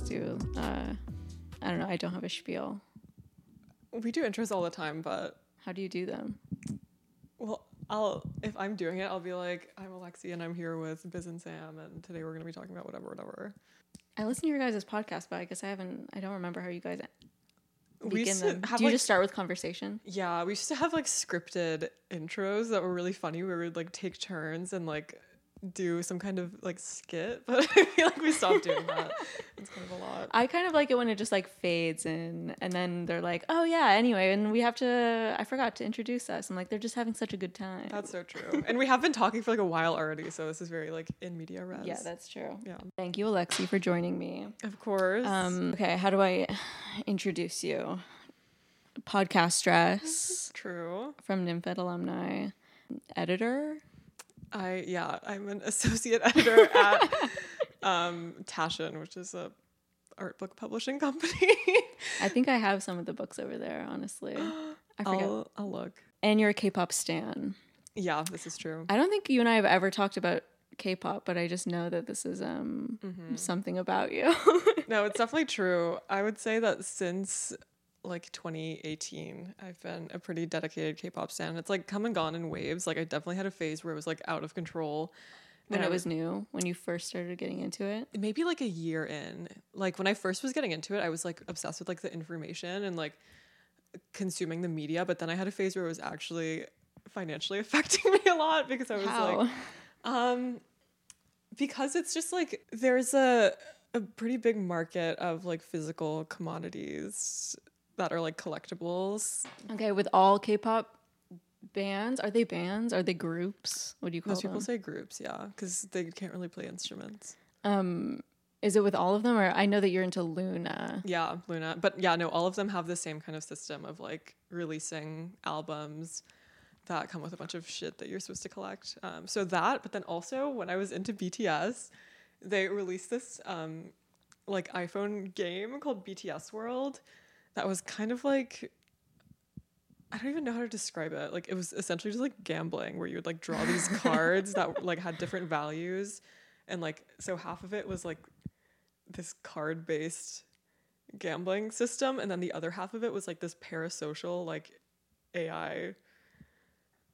do. Uh, I don't know. I don't have a spiel. We do intros all the time, but How do you do them? well, I'll if I'm doing it, I'll be like, I'm Alexi and I'm here with Biz and Sam, and today we're gonna be talking about whatever, whatever. I listen to your guys' podcast, but I guess I haven't. I don't remember how you guys begin them. Do you like, just start with conversation? yeah, we used to have like scripted intros that were really funny. Where We would like take turns and like do some kind of like skit, but I feel like we stopped doing that. It's kind of a lot. I kind of like it when it just like fades in, and then they're like, "Oh yeah." Anyway, and we have to. I forgot to introduce us. I'm like, they're just having such a good time. That's so true. And we have been talking for like a while already, so this is very like in media res. yeah, that's true. yeah. Thank you, Alexi, for joining me. Of course. Um, okay, how do I introduce you? Podcastress true. from Nymphet alumni, editor. I yeah, I'm an associate editor at um Taschen, which is a art book publishing company. I think I have some of the books over there. Honestly, I forget. I'll I'll look. And you're a K-pop stan. Yeah, this is true. I don't think you and I have ever talked about K-pop, but I just know that this is um something about you. No, it's definitely true. I would say that since like 2018, I've been a pretty dedicated K-pop stan. It's like come and gone in waves. Like I definitely had a phase where it was like out of control. when it was new, when you first started getting into it. maybe like a year in like when i first was getting into it i was like obsessed with like the information and like consuming the media but then i had a phase where it was actually financially affecting me a lot because i was How? like um because it's just like there's a a pretty big market of like physical commodities that are like collectibles okay, with all K-pop bands, are they bands? Are they groups? What do you call them? most people say groups yeah because they can't really play instruments Um, is it with all of them, or I know that you're into Loona? Yeah, Loona. But yeah, no, all of them have the same kind of system of like releasing albums that come with a bunch of shit that you're supposed to collect. Um, so that, but then also when I was into BTS, they released this um, like iPhone game called BTS World that was kind of like I don't even know how to describe it. Like it was essentially just like gambling where you would like draw these cards that like had different values and like so half of it was like this card based gambling system and then the other half of it was like this parasocial like AI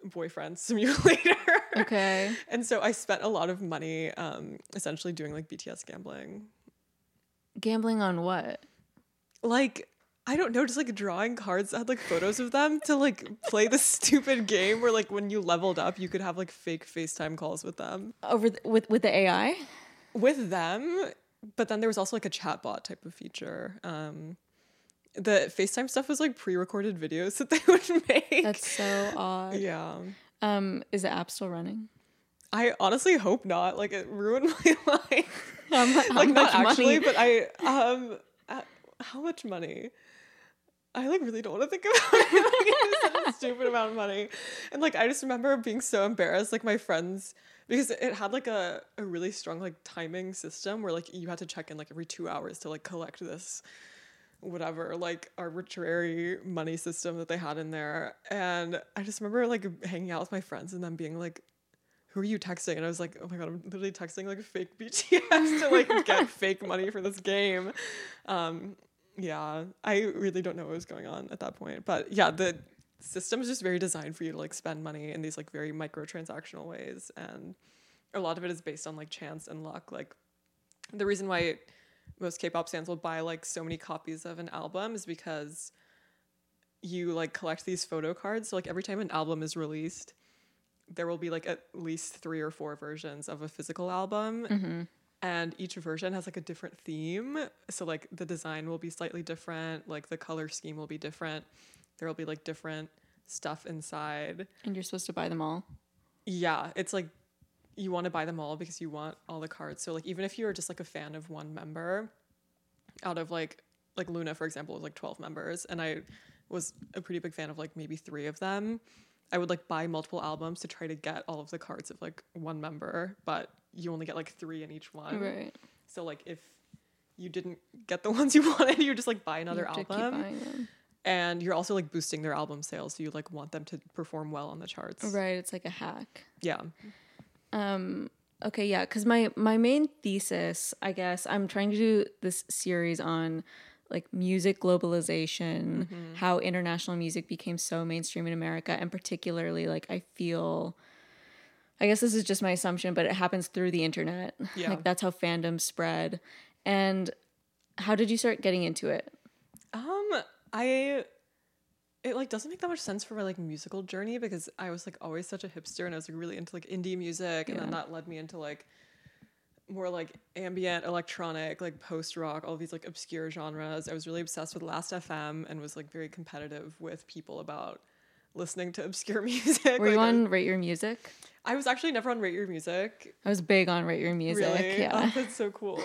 boyfriend simulator. Okay. and so I spent a lot of money um essentially doing like BTS gambling. Gambling on what? Like I don't know, just like drawing cards that had like photos of them to like play this stupid game where like when you leveled up you could have like fake FaceTime calls with them. Over th- with with the AI? with them but then there was also like a chatbot type of feature um the facetime stuff was like pre-recorded videos that they would make That's so odd. yeah Um, is the app still running? i honestly hope not like it ruined my life how like not actually money? but i um uh, how much money I like really don't want to think about it. Like, it's such a stupid amount of money. And like I just remember being so embarrassed, like my friends because it had like a, a really strong like timing system where like you had to check in like every two hours to like collect this whatever like arbitrary money system that they had in there and i just remember like hanging out with my friends and them being like who are you texting and i was like oh my god i'm literally texting like fake bts to like get fake money for this game um yeah i really don't know what was going on at that point but yeah the system is just very designed for you to like spend money in these like very microtransactional ways and a lot of it is based on like chance and luck like the reason why most K-pop fans will buy like so many copies of an album is because you like collect these photo cards. So like every time an album is released, there will be like at least three or four versions of a physical album. Mm-hmm. And each version has like a different theme. So like the design will be slightly different, like the color scheme will be different. There will be like different stuff inside. and you're supposed to buy them all. Yeah, it's like you want to buy them all because you want all the cards. So like even if you're just like a fan of one member out of like like Loona for example was like 12 members and I was a pretty big fan of like maybe 3 of them. I would like buy multiple albums to try to get all of the cards of like one member, but you only get like 3 in each one. Right. So like if you didn't get the ones you wanted, you just like buy another you have to keep album. And you're also like boosting their album sales, so you like want them to perform well on the charts. Right. It's like a hack. Yeah. Um, okay, yeah, because my my main thesis, I guess, I'm trying to do this series on like music globalization, Mm-hmm. how international music became so mainstream in America, and particularly like I feel. I guess this is just my assumption, but it happens through the internet. Yeah. Like that's how fandoms spread. And how did you start getting into it? Um, I it like doesn't make that much sense for my like musical journey because I was like always such a hipster and I was like really into like indie music and then that led me into like more like ambient electronic like post rock all these like obscure genres i was really obsessed with last fm and was like very competitive with people about listening to obscure music Were you Like, I- on Rate Your Music? I was actually never on rate your music I was big on Rate Your Music. really Yeah. oh, that's so cool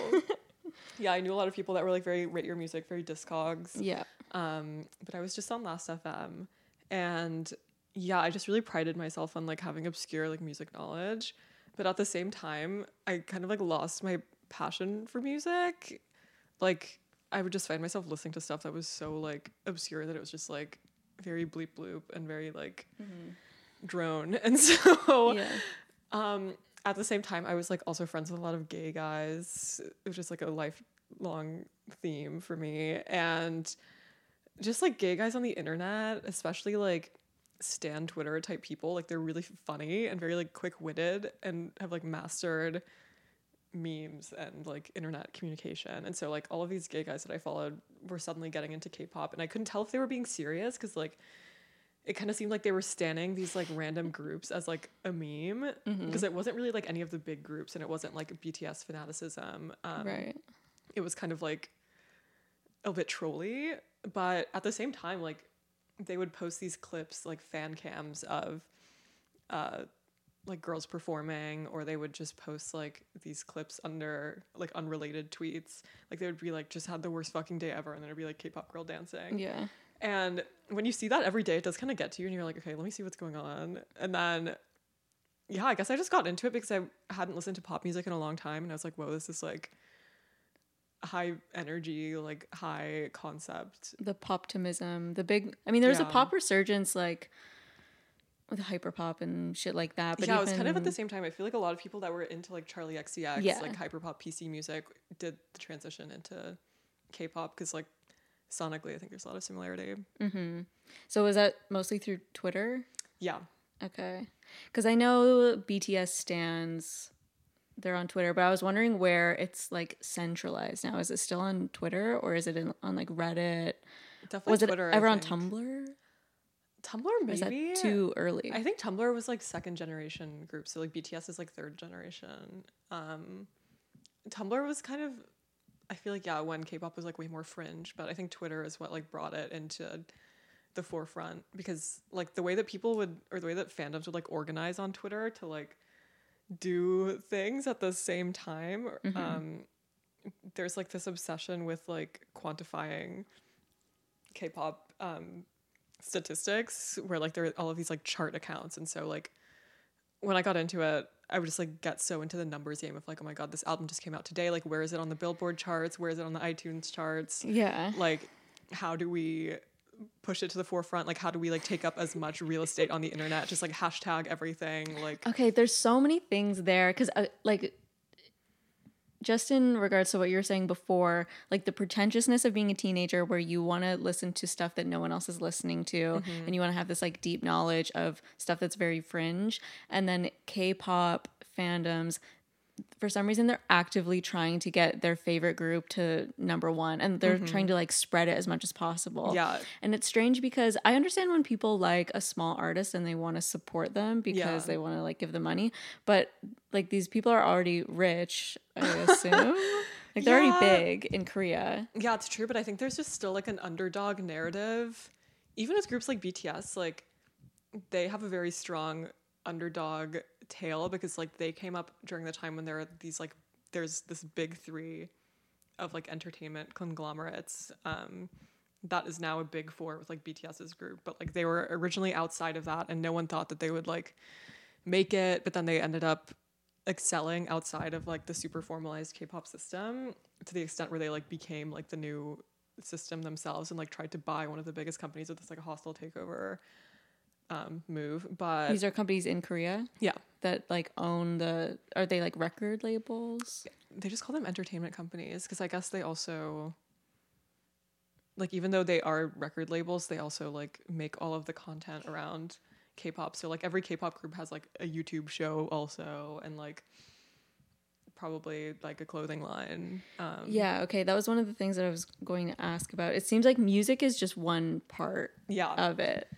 yeah i knew a lot of people that were like very rate your music very discogs yeah. um, but I was just on Last FM, and yeah, I just really prided myself on like having obscure like music knowledge, but at the same time, I kind of like lost my passion for music. Like I would just find myself listening to stuff that was so like obscure that it was just like very bleep bloop and very like drone, and so Yeah. um, at the same time, I was like also friends with a lot of gay guys. It was just like a lifelong theme for me. And just like gay guys on the internet, especially like stan Twitter type people, like they're really funny and very like quick witted and have like mastered memes and like internet communication. And so like all of these gay guys that I followed were suddenly getting into K-pop and I couldn't tell if they were being serious because like it kind of seemed like they were standing these like random groups as like a meme because it wasn't really like any of the big groups and it wasn't like BTS fanaticism. Um, right. It was kind of like a bit trolly, but at the same time, like they would post these clips like fan cams of uh like girls performing or they would just post like these clips under like unrelated tweets like they would be like just had the worst fucking day ever and then it'd be like k-pop girl dancing Yeah. and when you see that every day, it does kind of get to you, and you're like, okay, let me see what's going on. And then, yeah, I guess I just got into it because I hadn't listened to pop music in a long time, and I was like, whoa, this is like high energy, like high concept. The poptimism, the big. I mean, there was a pop resurgence like with hyperpop and shit like that. But yeah, it was kind of at the same time. I feel like a lot of people that were into like Charli XCX, Yeah. like hyperpop PC music, did the transition into K-pop because like sonically, I think there's a lot of similarity. Mm-hmm. So was that mostly through Twitter? Yeah, Okay. Because I know BTS stands, they're on Twitter, but I was wondering where it's like centralized now. Is it still on Twitter or is it in, on like Reddit? definitely. Was Twitter, it ever on. Tumblr? Tumblr, Or is that maybe too early? I think Tumblr was like second generation group, so like BTS is like third generation. Um, Tumblr was kind of, I feel like yeah, when K-pop was like way more fringe, but I think Twitter is what like brought it into the forefront because like the way that people would or the way that fandoms would like organize on Twitter to like do things at the same time. Um, there's like this obsession with like quantifying K-pop um, statistics where like there are all of these like chart accounts and so like when I got into it I would just like get so into the numbers game of like oh my god this album just came out today like where is it on the Billboard charts where is it on the iTunes charts yeah. like how do we push it to the forefront like how do we like take up as much real estate on the internet just like hashtag everything like Okay, there's so many things there because, uh, like, just in regards to what you were saying before, like the pretentiousness of being a teenager where you want to listen to stuff that no one else is listening to and you want to have this like deep knowledge of stuff that's very fringe. And then K pop fandoms, for some reason, they're actively trying to get their favorite group to number one and they're mm-hmm. trying to like spread it as much as possible. yeah And it's strange because I understand when people like a small artist and they want to support them because Yeah. they want to like give them money, but like these people are already rich, I assume. like they're Yeah. already big in Korea. Yeah, it's true, but I think there's just still like an underdog narrative. Even with groups like BTS, like they have a very strong underdog tale because like they came up during the time when there are these like there's this big three of like entertainment conglomerates. Um that is now a big four with like BTS's group but like they were originally outside of that and no one thought that they would like make it but then they ended up excelling outside of like the super formalized K-pop system to the extent where they like became like the new system themselves and like tried to buy one of the biggest companies with this like a hostile takeover um move but These are companies in Korea. yeah that like own the are they like record labels? They just call them entertainment companies because I guess they also like even though they are record labels, they also like make all of the content around K-pop. So like every K-pop group has like a YouTube show also and like probably like a clothing line. Um, Yeah, okay. That was one of the things that I was going to ask about. It seems like music is just one part yeah, of it.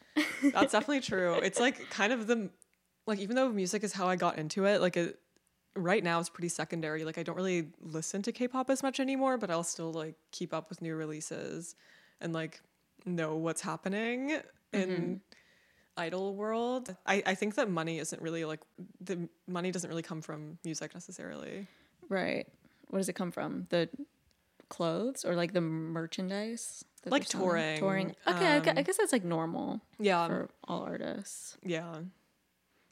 That's definitely true. It's like kind of the like even though music is how I got into it, like it right now it's pretty secondary. Like I don't really listen to K-pop as much anymore, but I'll still like keep up with new releases and like know what's happening in mm-hmm. idol world. I, I think that money isn't really like the money doesn't really come from music necessarily. Right. What does it come from? The clothes or like the merchandise? Like touring, Touring. Okay, I um, I guess that's like normal Yeah. for all artists. Yeah.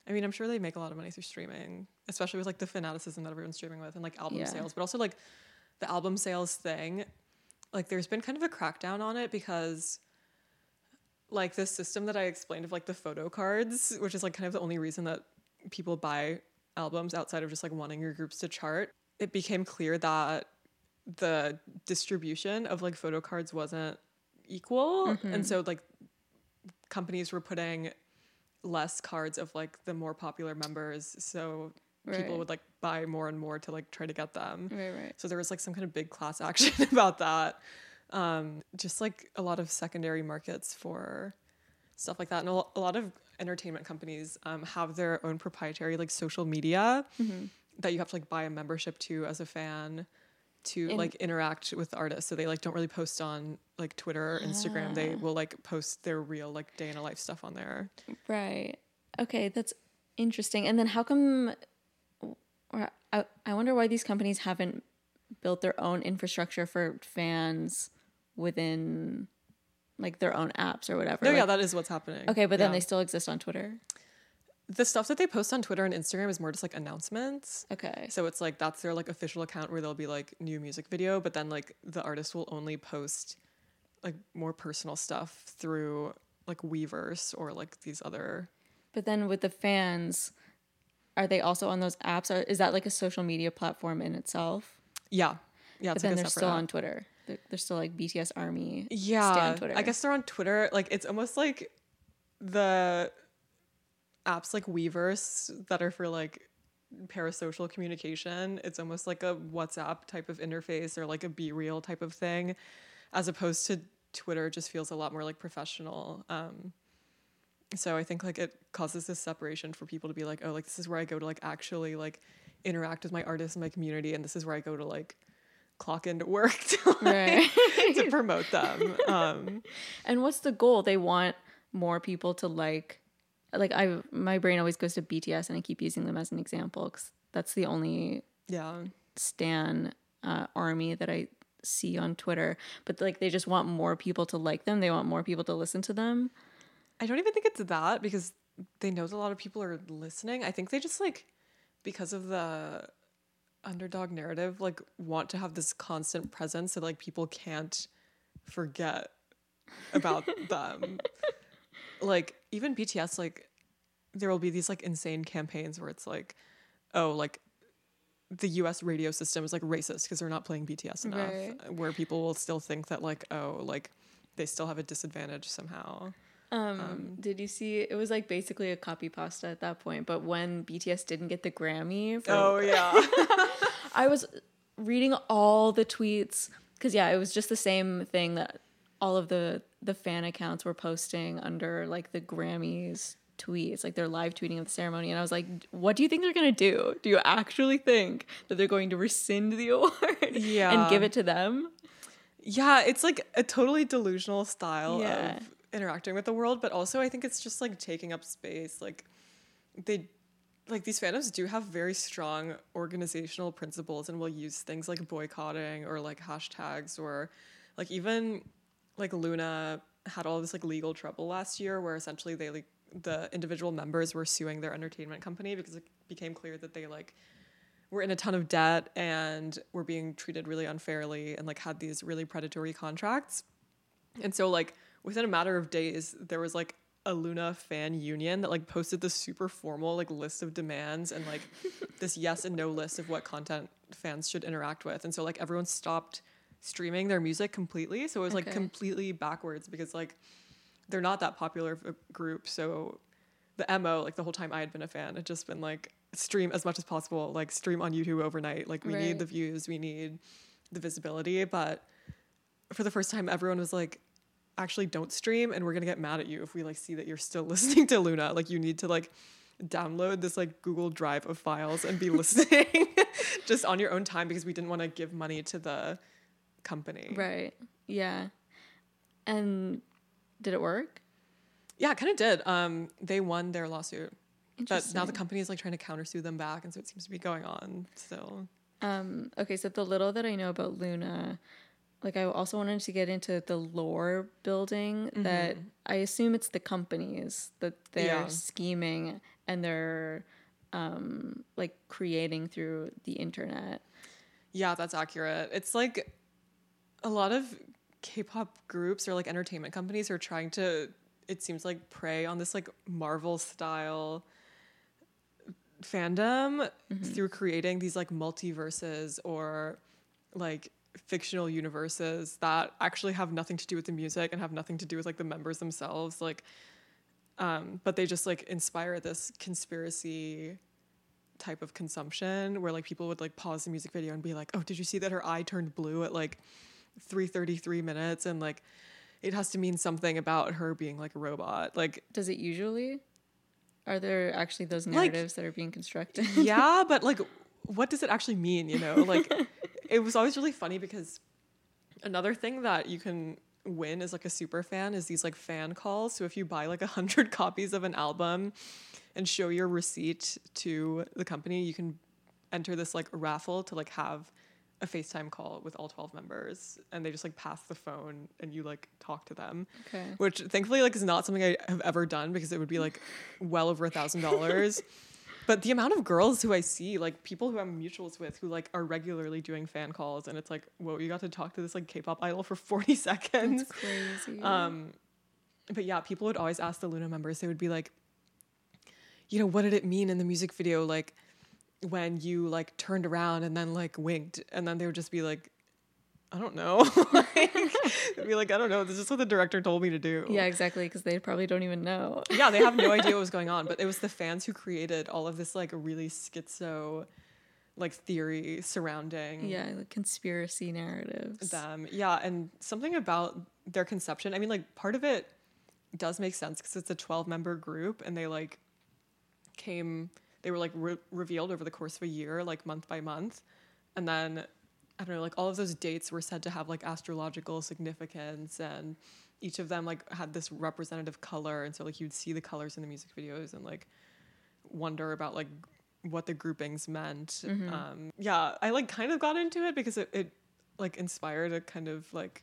I mean, I'm sure they make a lot of money through streaming, especially with like the fanaticism that everyone's streaming with and like album Yeah. sales, but also like the album sales thing. Like, there's been kind of a crackdown on it because, like, this system that I explained of like the photo cards, which is like kind of the only reason that people buy albums outside of just like wanting your groups to chart, it became clear that the distribution of like photo cards wasn't equal. And so, like, companies were putting less cards of like the more popular members so Right. people would like buy more and more to like try to get them Right, right. so there was like some kind of big class action about that um just like a lot of secondary markets for stuff like that and a a lot of entertainment companies um, have their own proprietary like social media Mm-hmm. that you have to like buy a membership to as a fan to And- like interact with artists so they like don't really post on like twitter or instagram they Ah. will like post their real like day in a life stuff on there Right. Okay, that's interesting. And then how come or I, I wonder why these companies haven't built their own infrastructure for fans within like their own apps or whatever. no yeah that is what's happening okay, but then they still exist on Twitter. The stuff that they post on twitter and instagram is more just like announcements Okay. so it's like that's their like official account where there'll be like new music video but then like the artist will only post like more personal stuff through like weverse or like these other But then with the fans, are they also on those apps? Or is that like a social media platform in itself? yeah yeah But then like they're still app. on Twitter. They're, they're still like BTS Army. yeah Stan Twitter. i guess they're on twitter like it's almost like the apps like weverse that are for like parasocial communication it's almost like a whatsapp type of interface or like a BeReal type of thing as opposed to twitter just feels a lot more like professional um so i think like it causes this separation for people to be like oh like this is where i go to like actually like interact with my artists and my community and this is where i go to like clock into work to, like, Right. to promote them um And what's the goal? They want more people to like, like I, my brain always goes to BTS, and I keep using them as an example because that's the only yeah stan uh, army that I see on Twitter. But like, they just want more people to like them. They want more people to listen to them. I don't even think it's that because they know that a lot of people are listening. I think they just like because of the underdog narrative, like want to have this constant presence so like people can't forget about them. Like even BTS, like there will be these like insane campaigns where it's like, oh, like the US radio system is like racist because they're not playing BTS enough. Right. Where people will still think that like, oh, like they still have a disadvantage somehow. Um, did you see? It was like basically a copy pasta at that point. But when BTS didn't get the Grammy, for, Oh yeah. I was reading all the tweets because yeah, it was just the same thing that all of the the fan accounts were posting under like the Grammys tweets, like they're live tweeting of the ceremony, and I was like, what do you think they're gonna do? Do you actually think that they're going to rescind the award Yeah. and give it to them? yeah, it's like a totally delusional style Yeah. of interacting with the world, but also I think it's just like taking up space. Like they like these fandoms do have very strong organizational principles and will use things like boycotting or like hashtags or like even like Loona had all this like legal trouble last year where essentially they like the individual members were suing their entertainment company because it became clear that they like were in a ton of debt and were being treated really unfairly and like had these really predatory contracts. And so like within a matter of days there was like a Loona fan union that like posted this super formal like list of demands and like this yes and no list of what content fans should interact with. And so like everyone stopped streaming their music completely. So it was like completely backwards because like they're not that popular of a group. So the MO, like the whole time I had been a fan, had just been like stream as much as possible, like stream on YouTube overnight. Like we Right. need the views, we need the visibility. But for the first time, everyone was like, actually don't stream and we're gonna get mad at you if we like see that you're still listening to Loona. Like you need to like download this like Google Drive of files and be listening just on your own time because we didn't want to give money to the company. Right. Yeah. And did it work? Yeah, it kind of did. Um, they won their lawsuit, but now the company is like trying to countersue them back, and so it seems to be going on still. Um, okay, so the little that I know about Loona, like I also wanted to get into the lore building that I assume it's the companies that they're Yeah. scheming and they're um like creating through the internet. Yeah, that's accurate. It's like a lot of K-pop groups or like entertainment companies are trying to it seems like prey on this like Marvel style fandom through creating these like multiverses or like fictional universes that actually have nothing to do with the music and have nothing to do with like the members themselves like um but they just like inspire this conspiracy type of consumption where like people would like pause the music video and be like, "Oh, did you see that her eye turned blue at like 3:33 minutes?" and like it has to mean something about her being like a robot. Like Does it usually? Are there actually those Like- narratives that are being constructed? yeah, but like what does it actually mean, you know? Like it was always really funny because another thing that you can win as like a super fan is these like fan calls. So if you buy like a hundred copies of an album and show your receipt to the company, you can enter this like raffle to like have a FaceTime call with all 12 members and they just like pass the phone and you like talk to them Okay. which thankfully like is not something I have ever done because it would be like well over a thousand dollars. But the amount of girls who I see, like people who I'm mutuals with, who like are regularly doing fan calls, and it's like, whoa, you got to talk to this like K-pop idol for 40 seconds. That's crazy. Um, but yeah, people would always ask the Loona members. They would be like, you know, what did it mean in the music video? Like when you like turned around and then like winked, and then they would just be like, I don't know. like, be like, I don't know. This is what the director told me to do. yeah, exactly, because they probably don't even know. yeah, they have no idea what was going on. But it was the fans who created all of this like really schizo, like theory surrounding Yeah, like conspiracy narratives. them. Yeah, and something about their conception. I mean, like part of it does make sense because it's a twelve member group, and they like came. They were like re- revealed over the course of a year, like month by month, and then I don't know, like all of those dates were said to have like astrological significance, and each of them like had this representative color, and so like you'd see the colors in the music videos and like wonder about like what the groupings meant. Um, yeah, I like kind of got into it because it, it like inspired a kind of like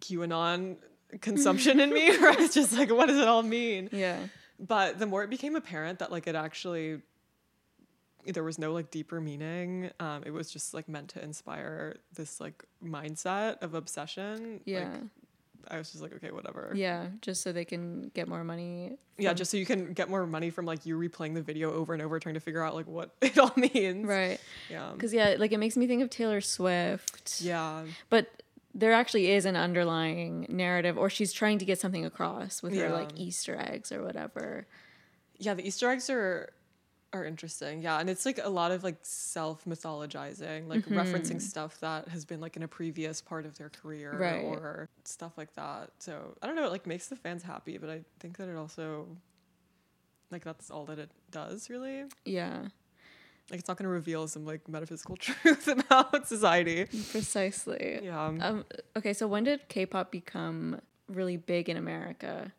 QAnon consumption in me, where I was just like, what does it all mean? Yeah. But the more it became apparent that like it actually there was no like deeper meaning. Um, it was just like meant to inspire this like mindset of obsession. Yeah. Like, I was just like, okay, whatever. yeah, just so they can get more money. Yeah, just so you can get more money from like you replaying the video over and over, trying to figure out like what it all means. right. Yeah. Because yeah, like it makes me think of Taylor Swift. Yeah. But there actually is an underlying narrative, or she's trying to get something across with her like Easter eggs or whatever. Yeah, the Easter eggs are are interesting. Yeah, and it's like a lot of like self mythologizing, like mm-hmm. referencing stuff that has been like in a previous part of their career Right. or stuff like that. So I don't know, it like makes the fans happy, but I think that it also like that's all that it does really. Yeah, Like it's not gonna reveal some like metaphysical truth about society. precisely. Yeah. Um, okay, so when did K-pop become really big in America?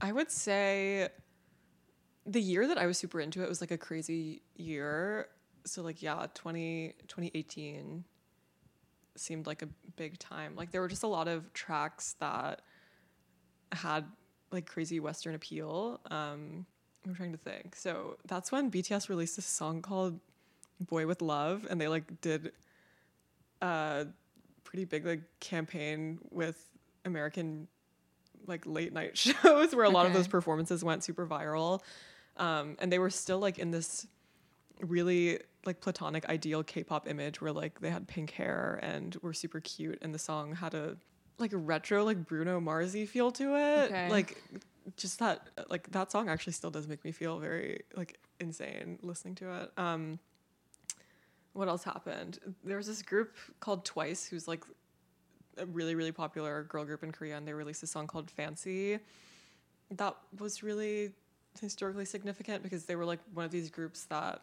I would say the year that I was super into it was like a crazy year. So like yeah, 20, 2018 seemed like a big time. Like there were just a lot of tracks that had like crazy western appeal. Um I'm trying to think. So that's when BTS released this song called Boy with Luv and they like did a pretty big like campaign with American like late night shows where a lot of those performances went super viral. Um, and they were still like in this really like platonic ideal K-pop image where like they had pink hair and were super cute and the song had a like a retro like Bruno Marsy feel to it. Okay. Like just that like that song actually still does make me feel very like insane listening to it. Um what else happened? There was this group called Twice who's like a really really popular girl group in Korea and they released a song called Fancy. That was really historically significant because they were like one of these groups that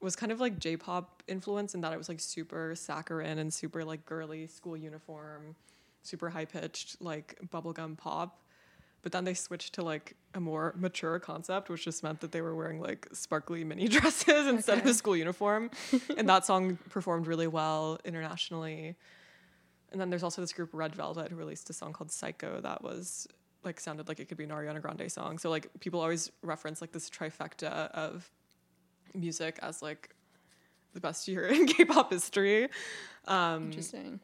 was kind of like J-pop influence in that it was like super saccharine and super like girly school uniform, super high pitched like bubblegum pop. But then they switched to like a more mature concept, which just meant that they were wearing like sparkly mini dresses instead of Okay. a school uniform. and that song performed really well internationally. And then there's also this group Red Velvet who released a song called Psycho that was like sounded like it could be an Ariana Grande song. So like people always reference like this trifecta of music as like the best year in K-pop history. Um, Interesting.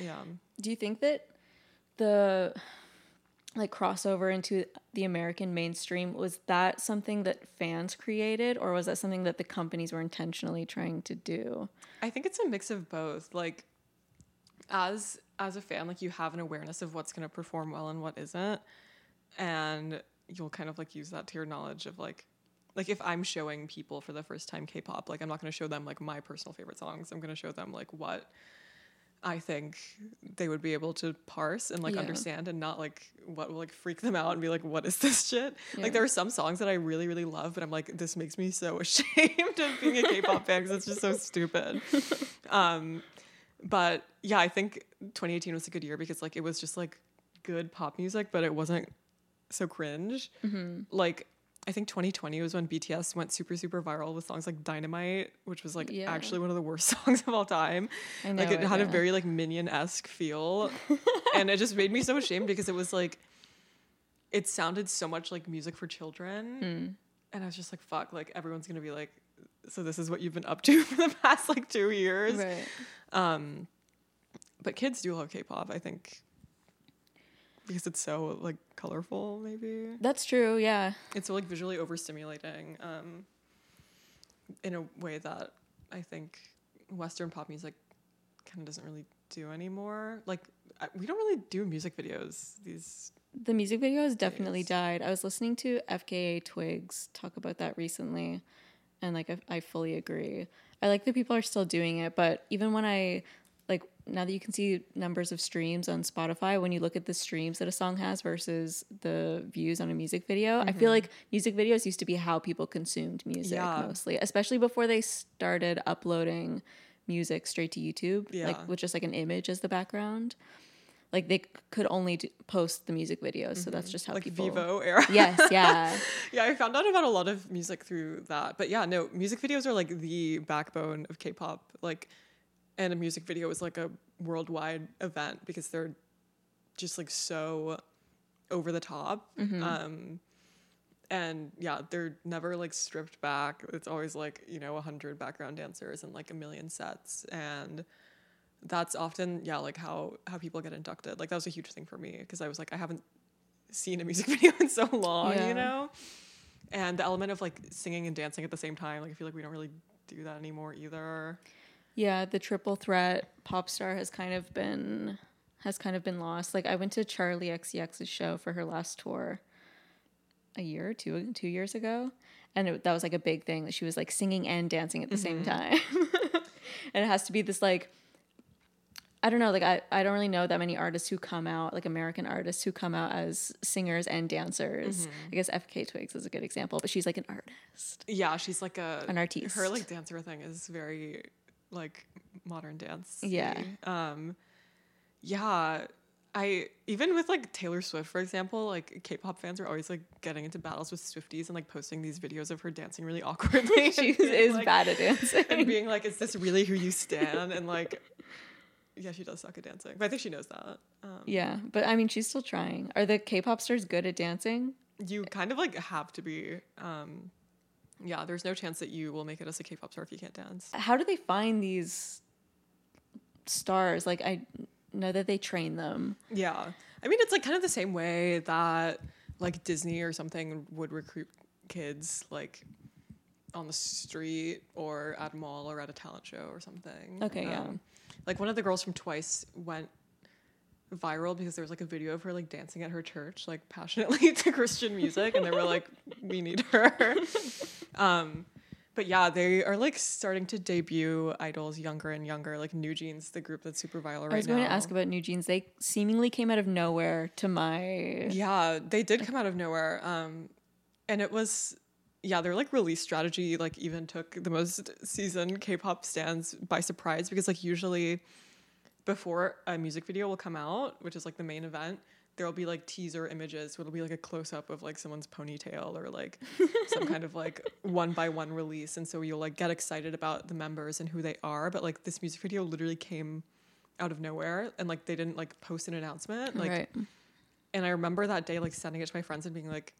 yeah. Do you think that the like crossover into the American mainstream was that something that fans created or was that something that the companies were intentionally trying to do? I think it's a mix of both. Like as as a fan, like you have an awareness of what's gonna perform well and what isn't. And you'll kind of like use that to your knowledge of like like if I'm showing people for the first time K-pop, like I'm not gonna show them like my personal favorite songs. I'm gonna show them like what I think they would be able to parse and like Yeah. understand and not like what will like freak them out and be like, what is this shit? Yeah. Like there are some songs that I really, really love, but I'm like, this makes me so ashamed of being a K-pop fan because it's just so stupid. Um, but yeah, I think 2018 was a good year because like it was just like good pop music, but it wasn't so cringe. Mm-hmm. Like I think 2020 was when BTS went super super viral with songs like Dynamite, which was like Yeah. actually one of the worst songs of all time. Know like it had a very like minion esque feel, and it just made me so ashamed because it was like it sounded so much like music for children, Mm. and I was just like, fuck, like everyone's gonna be like, so this is what you've been up to for the past like two years. Right. Um, but kids do love K-pop, I think, because it's so like colorful. Maybe That's true, yeah. it's so like visually overstimulating, um, in a way that I think Western pop music kind of doesn't really do anymore. Like we don't really do music videos these. The music video has definitely Yes. died. I was listening to FKA Twigs talk about that recently, and like I, I fully agree. I like that people are still doing it, but even when I like now that you can see numbers of streams on Spotify, when you look at the streams that a song has versus the views on a music video, I feel mm-hmm. like music videos used to be how people consumed music Yeah. mostly, especially before they started uploading music straight to YouTube, Yeah. like with just like an image as the background. Like they could only do, post the music videos, so that's mm-hmm. just how like people. Vevo era. Yes, yeah, yeah, I found out about a lot of music through that. But yeah, no, music videos are like the backbone of K-pop. Like, and a music video is like a worldwide event because they're just like so over the top. Um, and yeah, they're never like stripped back. It's always like you know a hundred background dancers and like a million sets and. That's often yeah like how how people get inducted like that was a huge thing for me because I was like I haven't seen a music video in so long Yeah. you know and the element of like singing and dancing at the same time like i feel like we don't really do that anymore either yeah. The triple threat pop star has kind of been has kind of been lost. Like I went to Charli XCX's show for her last tour a year, or two two years ago, and it, that was like a big thing that she was like singing and dancing at the same mm-hmm. time, and it has to be this like. I don't know, like I, I don't really know that many artists who come out, like American artists who come out as singers and dancers. Mm-hmm. I guess FK Twigs is a good example, but she's like an artist. yeah she's like a An artist. her like dancer thing is very like modern dance Yeah. um yeah i even with like taylor swift for example like k-pop fans are always like getting into battles with swifties and like posting these videos of her dancing really awkwardly She is like- bad at dancing. and being like is this really who you stand and like yeah she does suck at dancing but i think she knows that um, Yeah, but I mean, she's still trying. Are the K-pop stars good at dancing? you kind of like have to be um yeah there's no chance that you will make it as a k-pop star if you can't dance How do they find these stars? Like, I know that they train them. yeah I mean, it's like kind of the same way that like Disney or something would recruit kids like on the street or at a mall or at a talent show or something. Okay, yeah. Um, like one of the girls from Twice went viral because there was like a video of her like dancing at her church like passionately to Christian music and they were like we need her. um but yeah, they are like starting to debut idols younger and younger, like NewJeans, the group that's super viral right now. I was going to ask about NewJeans. They seemingly came out of nowhere to my. Yeah, they did come out of nowhere. Um, and it was, yeah, their like release strategy like even took the most seasoned K-pop stands by surprise because like usually before a music video will come out, which is like the main event, there'll be like teaser images. So it'll be like a close up of like someone's ponytail or like some kind of like one by one release. And so you'll like get excited about the members and who they are. But like this music video literally came out of nowhere and like they didn't like post an announcement. Like, right. and I remember that day like sending it to my friends and being like,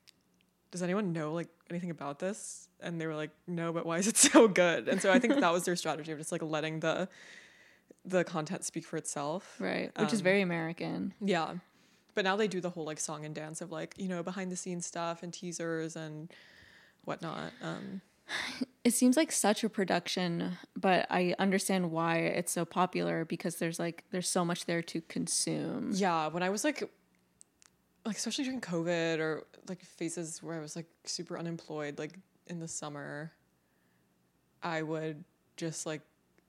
does anyone know like anything about this? And they were like, no, but why is it so good? And so I think that was their strategy of just like letting the the content speak for itself. Right. Which is Um, very American. Yeah. But now they do the whole like song and dance of like, you know, behind the scenes stuff and teasers and whatnot. Um It seems like such a production, but I understand why it's so popular because there's like there's so much there to consume. yeah, when I was like like especially during COVID or like phases where I was like super unemployed, like in the summer, I would just like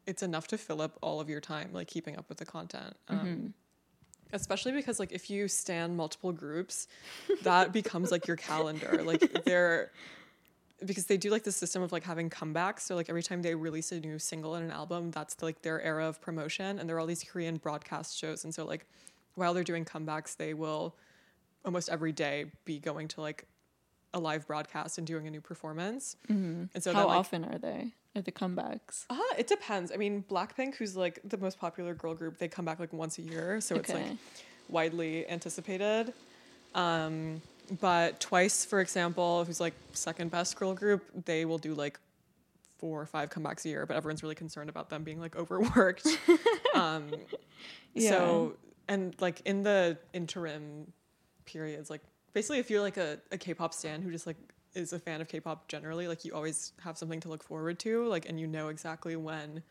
it's enough to fill up all of your time, like keeping up with the content. Um especially because like if you stand multiple groups that becomes like your calendar. Like they're because they do like the system of like having comebacks. So like every time they release a new single and an album that's like their era of promotion. And there are all these korean broadcast shows. And so like while they're doing comebacks they will almost every day be going to like a live broadcast and doing a new performance and so How then, like, often are they? Are the comebacks? uh, it depends. I mean, Blackpink, who's like the most popular girl group, they come back like once a year, so it's like widely anticipated. Um, but Twice, for example, who's like second best girl group, they will do like four or five comebacks a year, but everyone's really concerned about them being like overworked. um, So, and like in the interim periods, like basically if you're like a, a K-pop stan who just like is a fan of K-pop generally, like you always have something to look forward to, like, and you know exactly when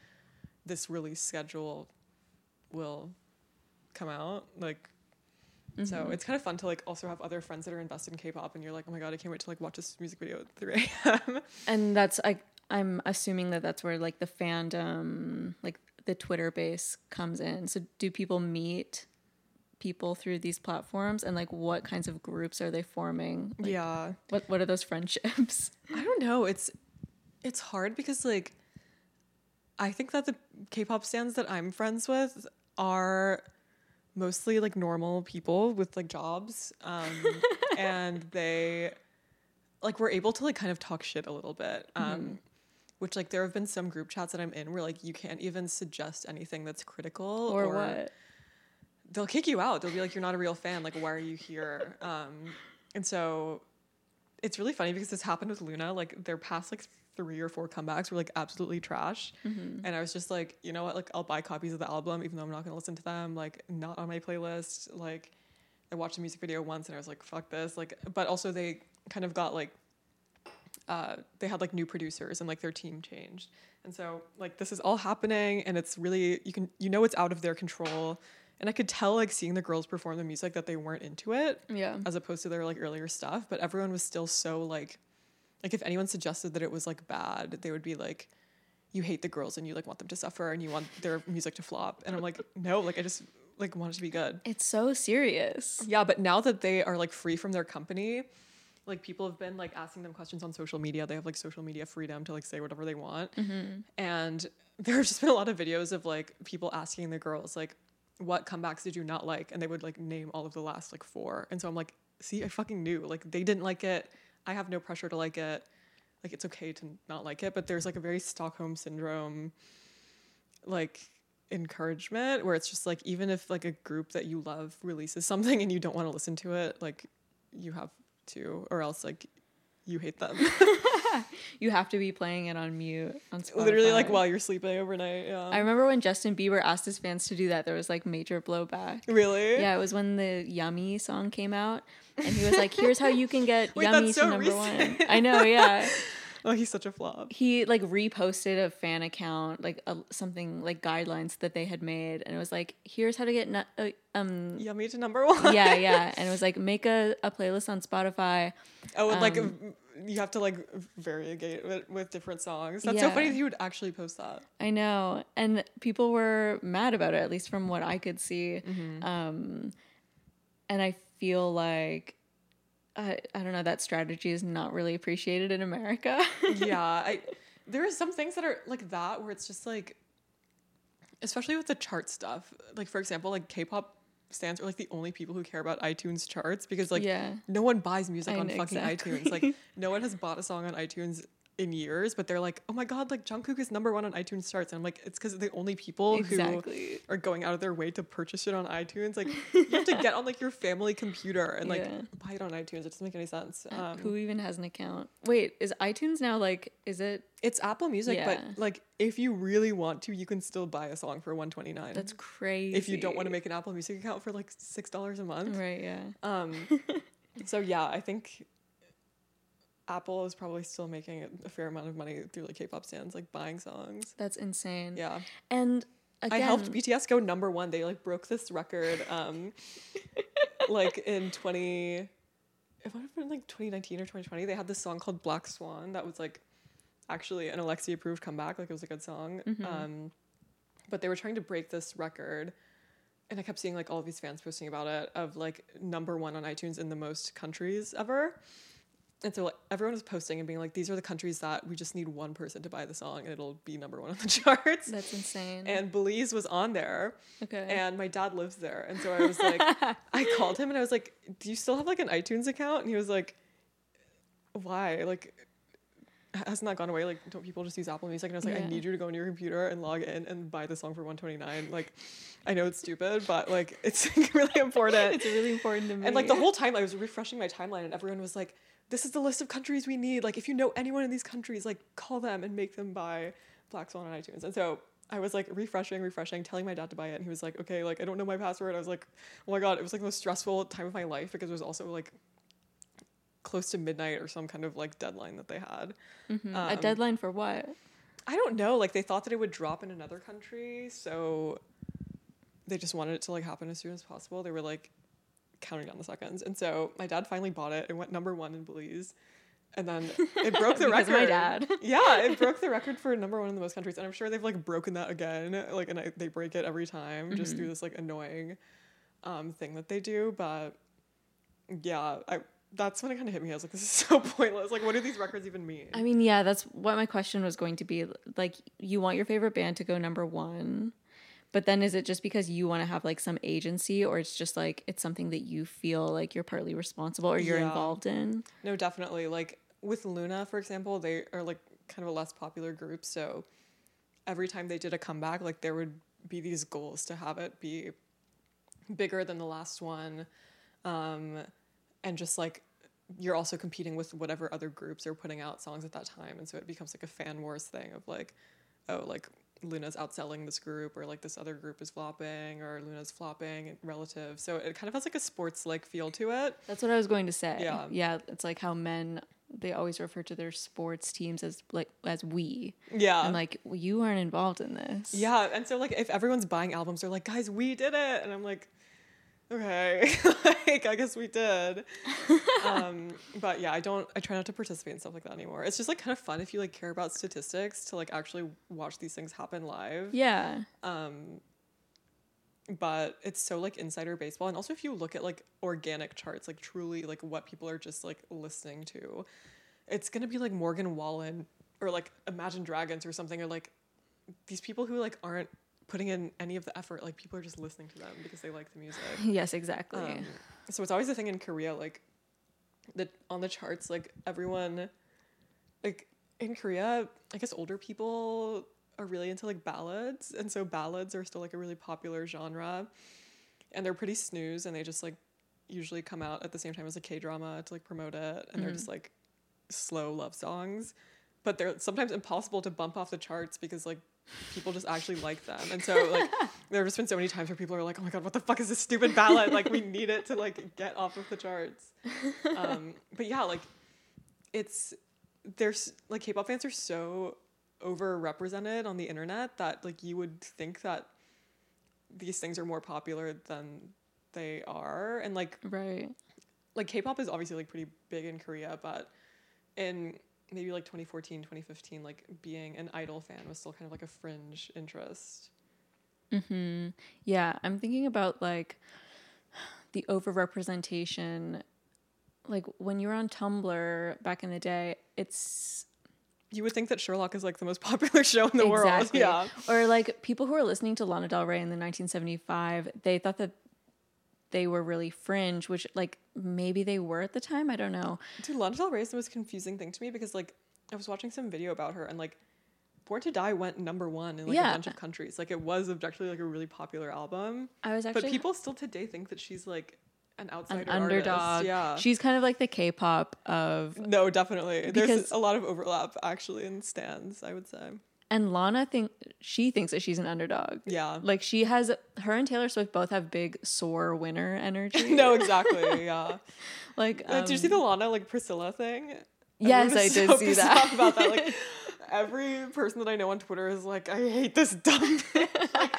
this release schedule will come out, like. So mm-hmm. it's kind of fun to like also have other friends that are invested in K-pop, and you're like, oh my god, I can't wait to like watch this music video at 3 a.m. And that's I I'm assuming that that's where like the fandom, like the Twitter base comes in. So do people meet people through these platforms and like what kinds of groups are they forming? Like, yeah, What what are those friendships? I don't know. It's it's hard because like I think that the K-pop stands that I'm friends with are mostly like normal people with like jobs, um, and they like we're able to like kind of talk shit a little bit. Um, Which like there have been some group chats that I'm in where like you can't even suggest anything that's critical or what? They'll kick you out. They'll be like, "You're not a real fan. Like, why are you here?" Um, and so it's really funny because this happened with Loona. Like, their past like three or four comebacks were like absolutely trash, and I was just like, you know what? Like, I'll buy copies of the album even though I'm not gonna listen to them. Like, not on my playlist. Like, I watched the music video once and I was like, "Fuck this!" Like, but also they kind of got like. Uh, they had like new producers and like their team changed and so like this is all happening and it's really you can you know it's out of their control and i could tell like seeing the girls perform the music that they weren't into it Yeah. as opposed to their like earlier stuff but everyone was still so like like if anyone suggested that it was like bad they would be like you hate the girls and you like want them to suffer and you want their music to flop and i'm like no like i just like want it to be good It's so serious. yeah, but now that they are like free from their company, like people have been like asking them questions on social media. They have like social media freedom to like say whatever they want. Mm-hmm. And there have just been a lot of videos of like people asking the girls like, "What comebacks did you not like?" And they would like name all of the last like four. And so I'm like, "See, I fucking knew. Like they didn't like it. I have no pressure to like it. Like it's okay to not like it." But there's like a very Stockholm syndrome like encouragement where it's just like even if like a group that you love releases something and you don't want to listen to it like you have to or else like you hate them you have to be playing it on mute on Spotify. Literally, like while you're sleeping overnight. Yeah. I remember when Justin Bieber asked his fans to do that, there was like major blowback. really? Yeah, it was when the Yummy song came out, and he was like, "Here's how you can get Wait, Yummy that's to number recent. one." I know, yeah. Oh, he's such a flop. He like reposted a fan account, like a, something like guidelines that they had made, and it was like, "Here's how to get nu- uh, um." Yummy to number one. Yeah, yeah, and it was like make a, a playlist on Spotify. Oh, like Um, you have to like variegate with, with different songs. That's so funny that you would actually post that. I know, and people were mad about it, at least from what I could see. Mm-hmm. Um, and I feel like I, I don't know that strategy is not really appreciated in America. yeah, I there are some things that are like that where it's just like especially with the chart stuff. Like for example, like K-pop stans are like the only people who care about iTunes charts because like Yeah. no one buys music I on know, fucking iTunes. Like no one has bought a song on iTunes in years, but they're like, "Oh my god, like Jungkook is number 1 on iTunes charts." And I'm like, "It's cuz the only people who are going out of their way to purchase it on iTunes. Like you have to get on like your family computer and like Yeah. buy it on iTunes. It doesn't make any sense. Um, Who even has an account? Wait, is iTunes now like? Is it? it's Apple Music, Yeah. but like if you really want to, you can still buy a song for 129. That's crazy. if you don't want to make an Apple Music account for like six dollars a month. Right. Yeah. Um, so yeah, I think Apple is probably still making a fair amount of money through like K-pop stans, like buying songs. That's insane. Yeah, And again, I helped BTS go number one. They like broke this record, um, like in twenty. It might have been like 2019 or 2020. They had this song called Black Swan that was like actually an Alexi approved comeback. Like it was a good song. Um, but they were trying to break this record. And I kept seeing like all of these fans posting about it of like number one on iTunes in the most countries ever. And so like, everyone was posting and being like, these are the countries that we just need one person to buy the song and it'll be number one on the charts. That's insane. And Belize was on there okay. and my dad lives there. And so I was like, I called him and I was like, do you still have like an iTunes account? And he was like, why? Like, has not gone away. Like, don't people just use Apple Music? And I was like, Yeah. I need you to go on your computer and log in and buy the song for 129. Like, I know it's stupid, but like, it's really important. it's really important to me. and like the whole time I was refreshing my timeline and everyone was like, this is the list of countries we need. Like, if you know anyone in these countries, like, call them and make them buy Black Swan on iTunes. And so I was like refreshing, refreshing, telling my dad to buy it. And he was like, okay, like, I don't know my password. I was like, oh my God, it was like the most stressful time of my life because it was also like close to midnight or some kind of like deadline that they had. Mhm. a um, deadline for what? I don't know. Like, they thought that it would drop in another country. So they just wanted it to like happen as soon as possible. They were like counting down the seconds. And so my dad finally bought it. It went number one in Belize. And then it broke the record. my dad. yeah, it broke the record for number one in the most countries, and I'm sure they've like broken that again. Like, and I, they break it every time just Mm-hmm. through this like annoying um, thing that they do. But yeah, I that's when it kind of hit me. I was like, this is so pointless. Like, what do these records even mean? I mean, yeah, that's what my question was going to be. Like, you want your favorite band to go number one, but then is it just because you want to have like some agency, or it's just like it's something that you feel like you're partly responsible or you're Yeah. involved in? No, definitely. Like with Loona, for example, they are like kind of a less popular group. So every time they did a comeback, like there would be these goals to have it be bigger than the last one. Um, and just like you're also competing with whatever other groups are putting out songs at that time. And so it becomes like a fan wars thing of like, oh, like Loona's outselling this group or like this other group is flopping or Loona's flopping relative. So it kind of has like a sports like feel to it. That's what I was going to say. Yeah. yeah, it's like how men they always refer to their sports teams as like as we. Yeah. I'm like, well, you aren't involved in this. Yeah, and so like if everyone's buying albums, they're like, guys, we did it, and I'm like, okay, like I guess we did. um, but yeah, I don't. I try not to participate in stuff like that anymore. It's just like kind of fun if you like care about statistics to like actually watch these things happen live. Yeah. Um, but it's so like insider baseball, and also if you look at like organic charts, like truly like what people are just like listening to, it's gonna be like Morgan Wallen or like Imagine Dragons or something, or like these people who like aren't putting in any of the effort. Like people are just listening to them because they like the music. Yes, exactly. Um, so it's always a thing in Korea, like that on the charts, like everyone, like in Korea, I guess older people are really into like ballads, and so ballads are still like a really popular genre, and they're pretty snooze, and they just like usually come out at the same time as a K drama to like promote it, and they're just like slow love songs, but they're sometimes impossible to bump off the charts because like people just actually like them. And so like there have just been so many times where people are like, "Oh my god, what the fuck is this stupid ballad? like we need it to like get off of the charts." Um, but yeah, like it's there's like K-pop fans are so overrepresented on the internet that like you would think that these things are more popular than they are and like Right. like K-pop is obviously like pretty big in Korea, but in maybe like 2014, 2015, like being an idol fan was still kind of like a fringe interest. Mm-hmm. Yeah, I'm thinking about like the overrepresentation. Like when you were on Tumblr back in the day, it's You would think that Sherlock is like the most popular show in the world. Yeah. Or like people who were listening to Lana Del Rey in the 1975, they thought that they were really fringe, which like maybe they were at the time. I don't know. Dude, Lana Del Rey is the most confusing thing to me because like I was watching some video about her and like Born to Die went number one in like Yeah. a bunch of countries. Like it was objectively like a really popular album. I was actually but people still today think that she's like an outsider an underdog. Artist. Yeah. She's kind of like the K-pop of no, definitely. There's a lot of overlap actually in stands, I would say. And Lana think she thinks that she's an underdog. Yeah. Like she has her and Taylor Swift both have big sore winner energy. no, exactly. Yeah. Like Uh, did you see um, the Lana like Priscilla thing? Yes, Everyone I did so see that. about that. Like every person that I know on Twitter is like, I hate this dumb. bitch." like,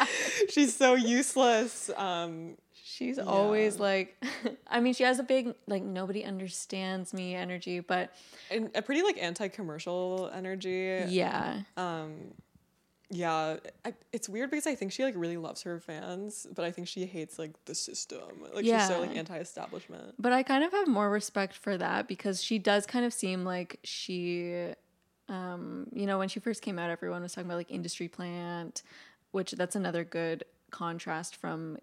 she's so useless. Um, She's always like, I mean, she has a big like nobody understands me energy, but and a pretty like anti-commercial energy. yeah, Um, yeah, I, it's weird because I think she like really loves her fans, but I think she hates like the system. Like she's so like anti-establishment. but I kind of have more respect for that because she does kind of seem like she, um, you know, when she first came out, everyone was talking about like industry plant, which that's another good contrast from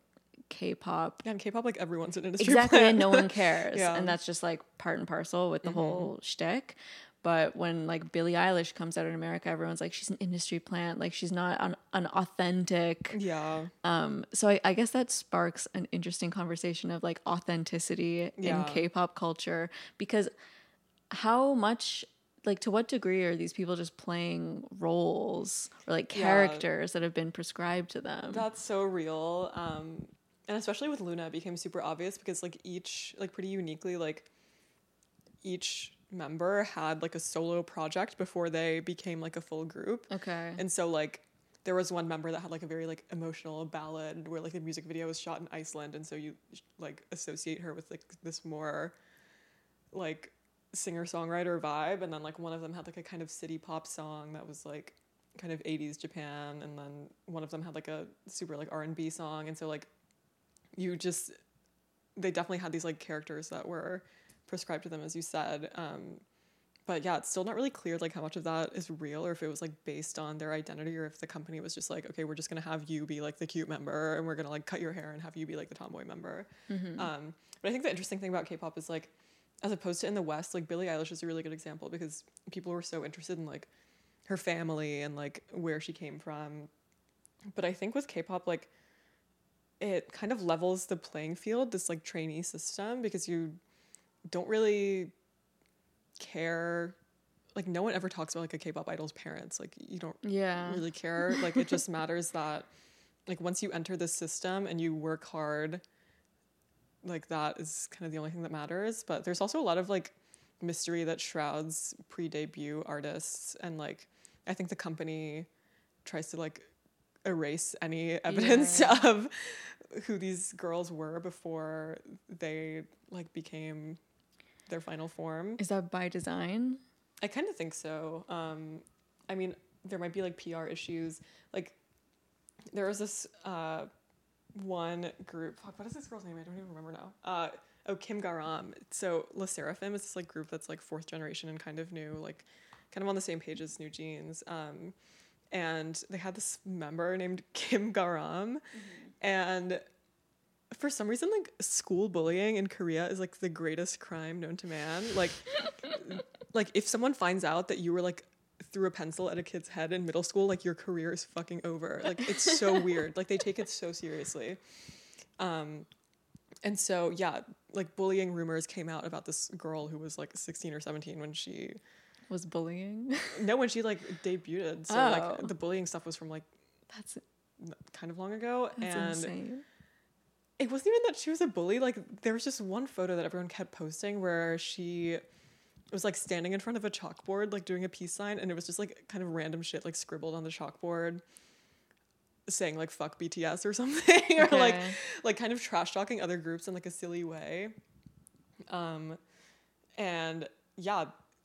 K-pop. Yeah, K-pop, like everyone's an industry. exactly plant. and no one cares Yeah. and that's just like part and parcel with the Mm-hmm. whole shtick but when like Billie Eilish comes out in America everyone's like she's an industry plant like she's not an, an authentic Yeah. um so I, I guess that sparks an interesting conversation of like authenticity Yeah. in K-pop culture because how much like to what degree are these people just playing roles or like Yeah. characters that have been prescribed to them That's so real. Um, and especially with Loona, it became super obvious because like each, like pretty uniquely, like each member had like a solo project before they became like a full group. okay. And so like there was one member that had like a very like emotional ballad where like the music video was shot in Iceland, and so you like associate her with like this more like singer songwriter vibe, and then like one of them had like a kind of city pop song that was like kind of 80s Japan. And then one of them had like a super like R&B song. And so like you just they definitely had these like characters that were prescribed to them as you said um but yeah it's still not really clear like how much of that is real or if it was like based on their identity or if the company was just like okay we're just gonna have you be like the cute member and we're gonna like cut your hair and have you be like the tomboy member. Um but i think the interesting thing about k-pop is like as opposed to in the west like billie eilish is a really good example because people were so interested in like her family and like where she came from. But i think with k-pop like it kind of levels the playing field this like trainee system because you don't really care like no one ever talks about like a k-pop idol's parents like you don't yeah. really care. Like it just matters that like once you enter the system and you work hard like that is kind of the only thing that matters. But there's also a lot of like mystery that shrouds pre-debut artists. And like i think the company tries to like erase any evidence Yeah. of who these girls were before they like became their final form is that by design I kind of think so. Um, I mean, there might be like PR issues. Like, there was this uh, one group. Fuck, what is this girl's name? I don't even remember now. Uh, oh, Kim Garam. So Le Sserafim is this like group that's like fourth generation and kind of new, like kind of on the same page as NewJeans. Um, and they had this member named Kim Garam, and for some reason, like school bullying in Korea is like the greatest crime known to man. Like, like if someone finds out that you were like threw a pencil at a kid's head in middle school, like your career is fucking over. Like it's so weird. Like they take it so seriously. Um, And so yeah, like bullying rumors came out about this girl who was like 16 or 17 when she Was bullying. no when she like debuted. So Oh. like the bullying stuff was from like That's, kind of long ago that's and insane. it wasn't even that she was a bully like there was just one photo that everyone kept posting where she was like standing in front of a chalkboard like doing a peace sign and it was just like kind of random shit like scribbled on the chalkboard saying like fuck BTS or something or like like kind of trash talking other groups in like a silly way um and yeah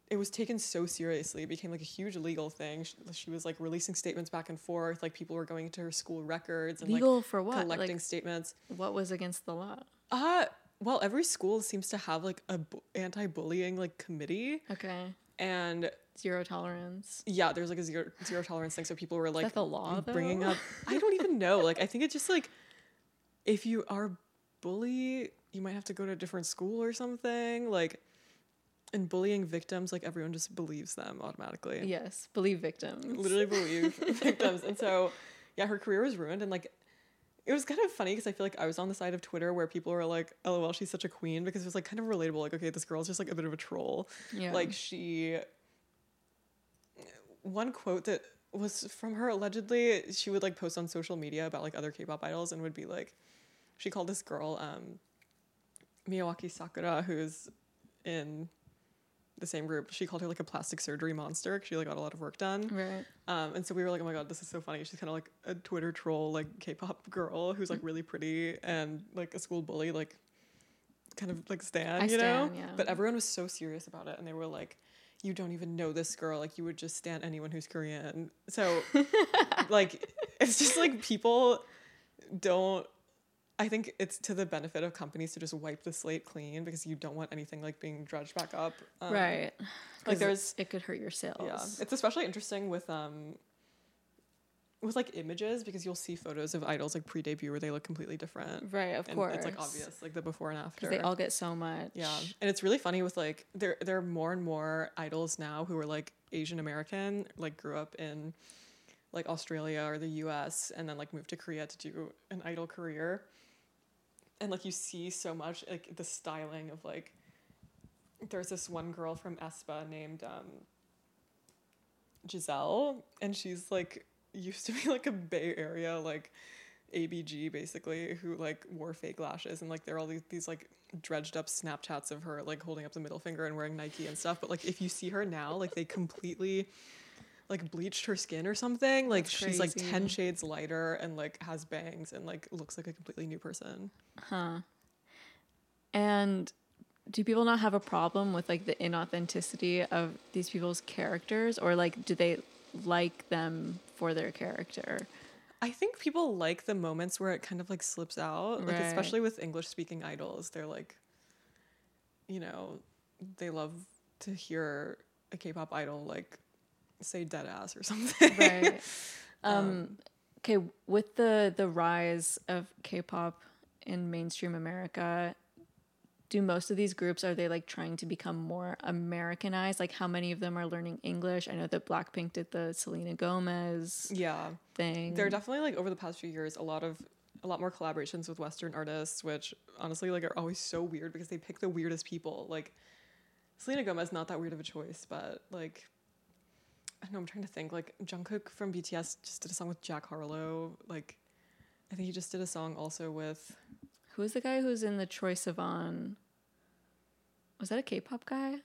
it was taken so seriously it became like a huge legal thing she, she was like releasing statements back and forth like people were going to her school records and Legal like for what? collecting Like, statements what was against the law? uh well every school seems to have like a bu- anti-bullying like committee Okay. and Zero tolerance. yeah there's like a zero zero tolerance thing so people were like the law, though? bringing up i don't even know like i think it's just like if you are bully you might have to go to a different school or something like and bullying victims like everyone just believes them automatically Yes. Believe victims. literally believe victims and so yeah her career was ruined and like it was kind of funny because I feel like I was on the side of Twitter where people were like, "LOL, she's such a queen," because it was like kind of relatable. Like, okay, this girl's just like a bit of a troll. Yeah. Like she one quote that was from her allegedly, she would like post on social media about like other K-pop idols and would be like she called this girl um Miyawaki Sakura who's in the same group. She called her like a plastic surgery monster she like got a lot of work done. right. Um, and so we were like, oh my god, this is so funny. She's kind of like a Twitter troll, like K-pop girl who's like really pretty and like a school bully, like kind of like Stan, I you know. stan, yeah. But everyone was so serious about it, and they were like, "You don't even know this girl. Like, you would just stan anyone who's Korean." So, like, it's just like people don't. I think it's to the benefit of companies to just wipe the slate clean because you don't want anything like being dredged back up. Um, right. Like there's it could hurt your sales. yeah, it's especially interesting with um with like images because you'll see photos of idols like pre-debut where they look completely different. right. Of and course. it's like obvious, like the before and after. because they all get so much. yeah, and it's really funny with like there there are more and more idols now who are like Asian American, like grew up in like Australia or the U.S. and then like moved to Korea to do an idol career. And like you see so much like the styling of like there's this one girl from aespa named um, Giselle, and she's like used to be like a Bay Area like ABG basically, who like wore fake lashes, and like there are all these these like dredged up Snapchats of her like holding up the middle finger and wearing Nike and stuff. But like if you see her now, like they completely like bleached her skin or something. Like That's she's like ten shades lighter and like has bangs and like looks like a completely new person. Huh. And do people not have a problem with like the inauthenticity of these people's characters or like do they like them for their character? I think people like the moments where it kind of like slips out, like Right. especially with English speaking idols. They're like, you know, they love to hear a K-pop idol like say dead ass or something. Right. Um okay, with the the rise of K-pop in mainstream America, do most of these groups are they like trying to become more Americanized? Like how many of them are learning English? I know that Blackpink did the Selena Gomez yeah, thing. there are definitely like over the past few years a lot of a lot more collaborations with Western artists, which honestly like are always so weird because they pick the weirdest people. Like Selena Gomez, not that weird of a choice, but like I know. I'm trying to think. Like Jungkook from BTS just did a song with Jack Harlow. Like I think he just did a song also with. Who's the guy who's in the Troye Sivan? Was that a K-pop guy?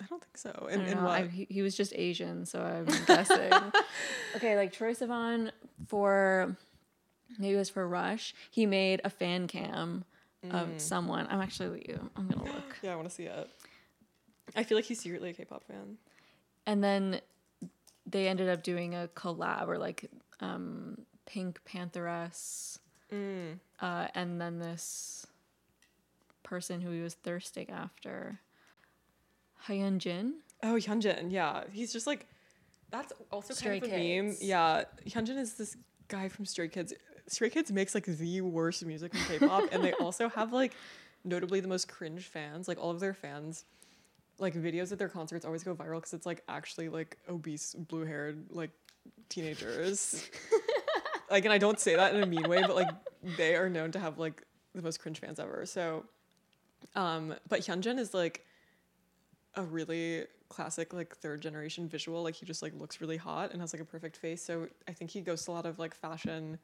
I don't think so. In, in what? I, he, he was just Asian, so I'm guessing. okay, like Troye Sivan for maybe it was for Rush. He made a fan cam Mm. of someone. I'm actually with you. I'm gonna look. yeah, I want to see it. I feel like he's secretly a K-pop fan. And then they ended up doing a collab or like um, PinkPantheress, Mm. uh, and then this person who he was thirsting after, Hyunjin. Oh, Hyunjin. Yeah, he's just like that's also Stray kind of a meme. Yeah, Hyunjin is this guy from Stray Kids. Stray Kids makes like the worst music in K-pop, and they also have like notably the most cringe fans. Like all of their fans, like videos at their concerts always go viral because it's like actually like obese, blue-haired like teenagers. like, and I don't say that in a mean way, but like they are known to have like the most cringe fans ever. So, um, but Hyunjin is like a really classic like third generation visual. Like he just like looks really hot and has like a perfect face. So I think he goes to a lot of like fashion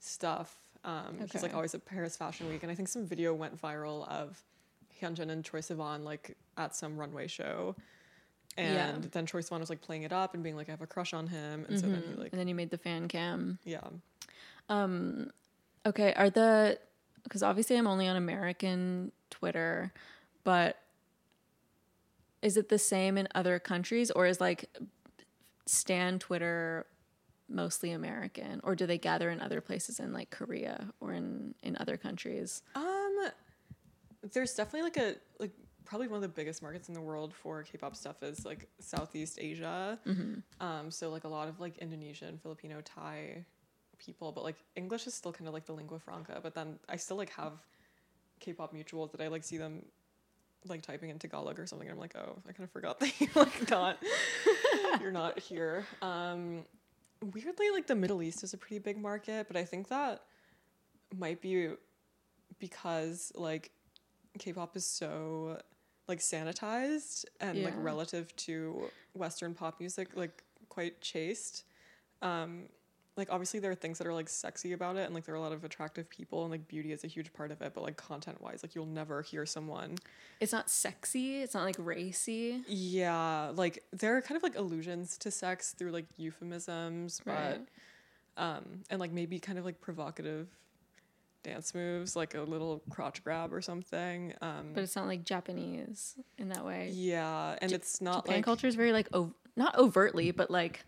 stuff. Um, He's like always at Paris Fashion Week, and I think some video went viral of Hyunjin and Troye Sivan like at some runway show. Yeah. And then Troye Sivan was like playing it up and being like, I have a crush on him. And so then he Mhm. like, and then you made the fan cam. yeah. Um, okay, are the because obviously I'm only on American Twitter, but is it the same in other countries or is like Stan Twitter mostly American or do they gather in other places in like Korea or in in other countries? Um, there's definitely like a like probably one of the biggest markets in the world for K-pop stuff is like Southeast Asia. Um, so like a lot of like Indonesian, Filipino, Thai people, but like English is still kind of like the lingua franca. But then I still like have K-pop mutuals that I like see them like typing in Tagalog or something. And I'm like, oh, I kind of forgot that you like not you're not here. Um, weirdly, like the Middle East is a pretty big market, but I think that might be because like K-pop is so like sanitized and like relative to Western pop music, like quite chaste. Um, like obviously there are things that are like sexy about it, and like there are a lot of attractive people, and like beauty is a huge part of it. But like content wise, like you'll never hear someone It's not sexy, it's not like racy. yeah, like there are kind of like allusions to sex through like euphemisms, Right. but um and like maybe kind of like provocative dance moves, like a little crotch grab or something. Um But it's not like Japanese in that way. yeah, and it's not Japan like culture is very like ov- not overtly, but like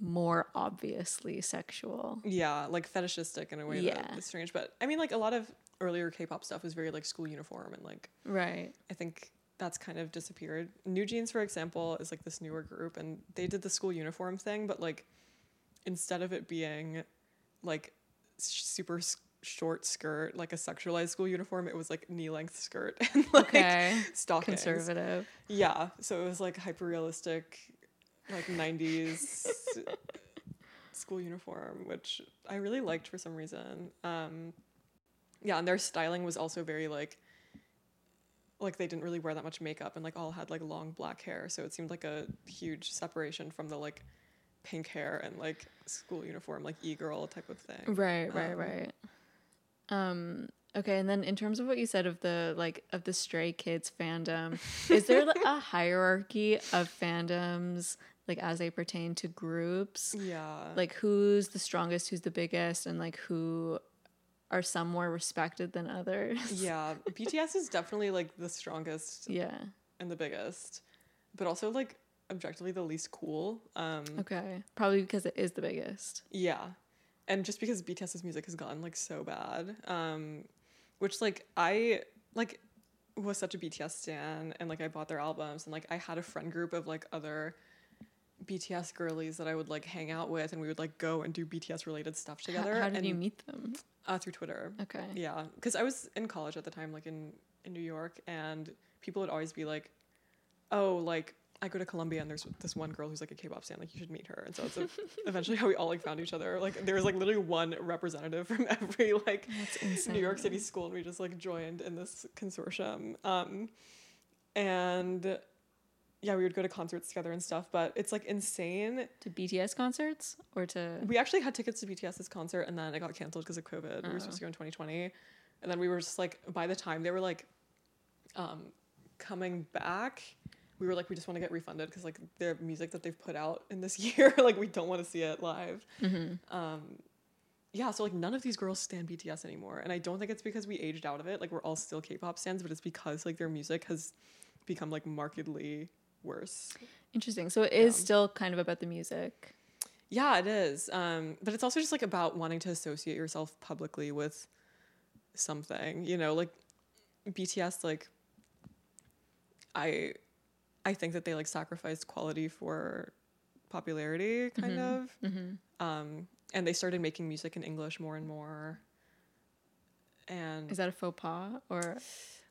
more obviously sexual. yeah, like fetishistic in a way Yeah. that is strange. But I mean like a lot of earlier K-pop stuff was very like school uniform and like Right. I think that's kind of disappeared. NewJeans, for example, is like this newer group, and they did the school uniform thing, but like instead of it being like super short skirt, like a sexualized school uniform, it was like knee length skirt and like Okay. stockings. Conservative. Yeah, so it was like hyper realistic, like '90s school uniform, which I really liked for some reason. Um, yeah, and their styling was also very like, like they didn't really wear that much makeup and like all had like long black hair, so it seemed like a huge separation from the like pink hair and like school uniform, like e girl type of thing. Right, right, Um, right. Um okay, and then in terms of what you said of the like of the stray kids fandom, is there like, a hierarchy of fandoms like as they pertain to groups? Yeah, Like who's the strongest, who's the biggest and like who are some more respected than others? yeah. BTS is definitely like the strongest yeah. and the biggest, but also like objectively the least cool. Um, Okay. Probably because it is the biggest. yeah, and just because BTS's music has gotten like so bad, um, which like I like was such a BTS stan, and like I bought their albums, and like I had a friend group of like other BTS girlies that I would like hang out with, and we would like go and do BTS related stuff together. How, did and, you meet them? Uh, through Twitter. Okay. Yeah, because I was in college at the time, like in in New York, and people would always be like, "Oh, like I go to Columbia, and there's this one girl who's like a K-pop fan. Like you should meet her." And so it's eventually how we all like found each other. Like there was like literally one representative from every like New York City school, and we just like joined in this consortium. Um, and yeah, we would go to concerts together and stuff. But it's like insane. To BTS concerts or to We actually had tickets to BTS's concert, and then it got canceled because of COVID. We were supposed to go in 2020, and then we were just like, by the time they were like, um, coming back, we were like, we just want to get refunded because like their music that they've put out in this year, like we don't want to see it live. Um, yeah, so like none of these girls stan BTS anymore, and I don't think it's because we aged out of it. Like we're all still K-pop stans, but it's because like their music has become like markedly worse. Interesting. So it is Yeah. still kind of about the music. Yeah, it is. Um, but it's also just like about wanting to associate yourself publicly with something, you know, like BTS like I I think that they like sacrificed quality for popularity kind of. Um, and they started making music in English more and more. And Is that a faux pas or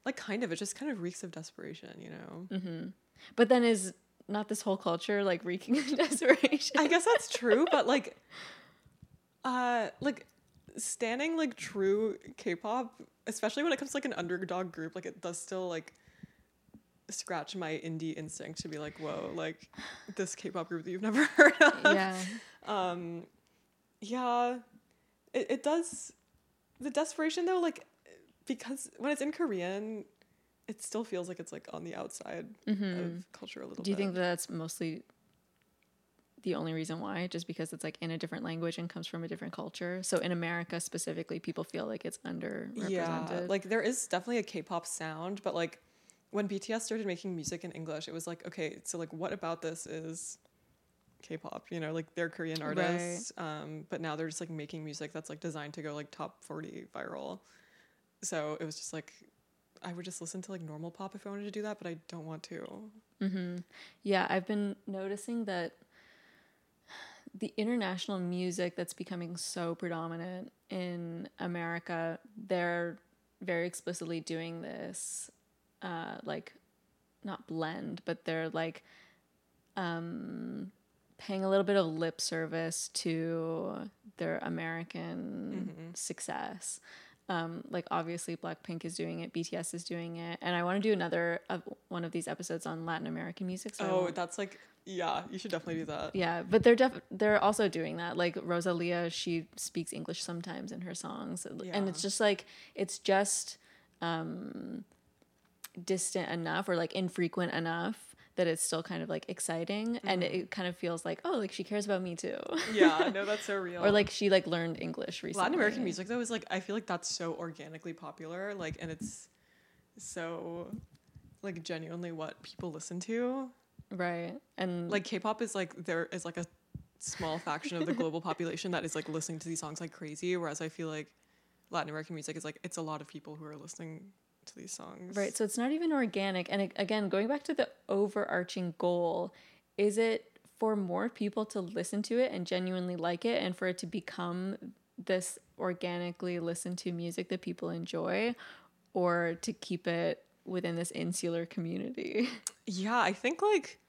like kind of it just kind of reeks of desperation, you know. but then is not this whole culture like reeking of desperation? I guess that's true, but like, uh, like stanning like true K-pop, especially when it comes to like an underdog group, like it does still like scratch my indie instinct to be like, whoa, like this K-pop group that you've never heard of. Yeah. Um, yeah, it, it does. The desperation though, like, because when it's in Korean, it still feels like it's like on the outside of culture a little Mm-hmm. Do you bit. think that's mostly the only reason why? Just because it's like in a different language and comes from a different culture. So in America specifically, people feel like it's underrepresented. Yeah, like there is definitely a K-pop sound, but like when BTS started making music in English, it was like, okay, so like what about this is K-pop? You know, like they're Korean artists, um, but now they're just like making music that's like designed to go like top forty viral. So it was just like I would just listen to like normal pop if I wanted to do that, but I don't want to. Yeah, I've been noticing that the international music that's becoming so predominant in America, they're very explicitly doing this, uh, like, not blend, but they're like um, paying a little bit of lip service to their American success. Um, like obviously Blackpink is doing it, BTS is doing it, and I want to do another of one of these episodes on Latin American music. So Oh, that's like yeah, you should definitely do that. yeah, but they're def- they're also doing that. Like Rosalia, she speaks English sometimes in her songs, and it's just like it's just um, distant enough or like infrequent enough that it's still kind of like exciting, and Mm-hmm. it kind of feels like oh, like she cares about me too, Yeah, no, that's so real. or like she like learned English recently. Latin American music though is like I feel like that's so organically popular, like and it's so like genuinely what people listen to. right? And Like K-pop is like there is like a small faction of the global population that is like listening to these songs like crazy, whereas I feel like Latin American music is like it's a lot of people who are listening to these songs. Right. So it's not even organic. And again, going back to the overarching goal, is it for more people to listen to it and genuinely like it and for it to become this organically listened to music that people enjoy or to keep it within this insular community? Yeah, I think like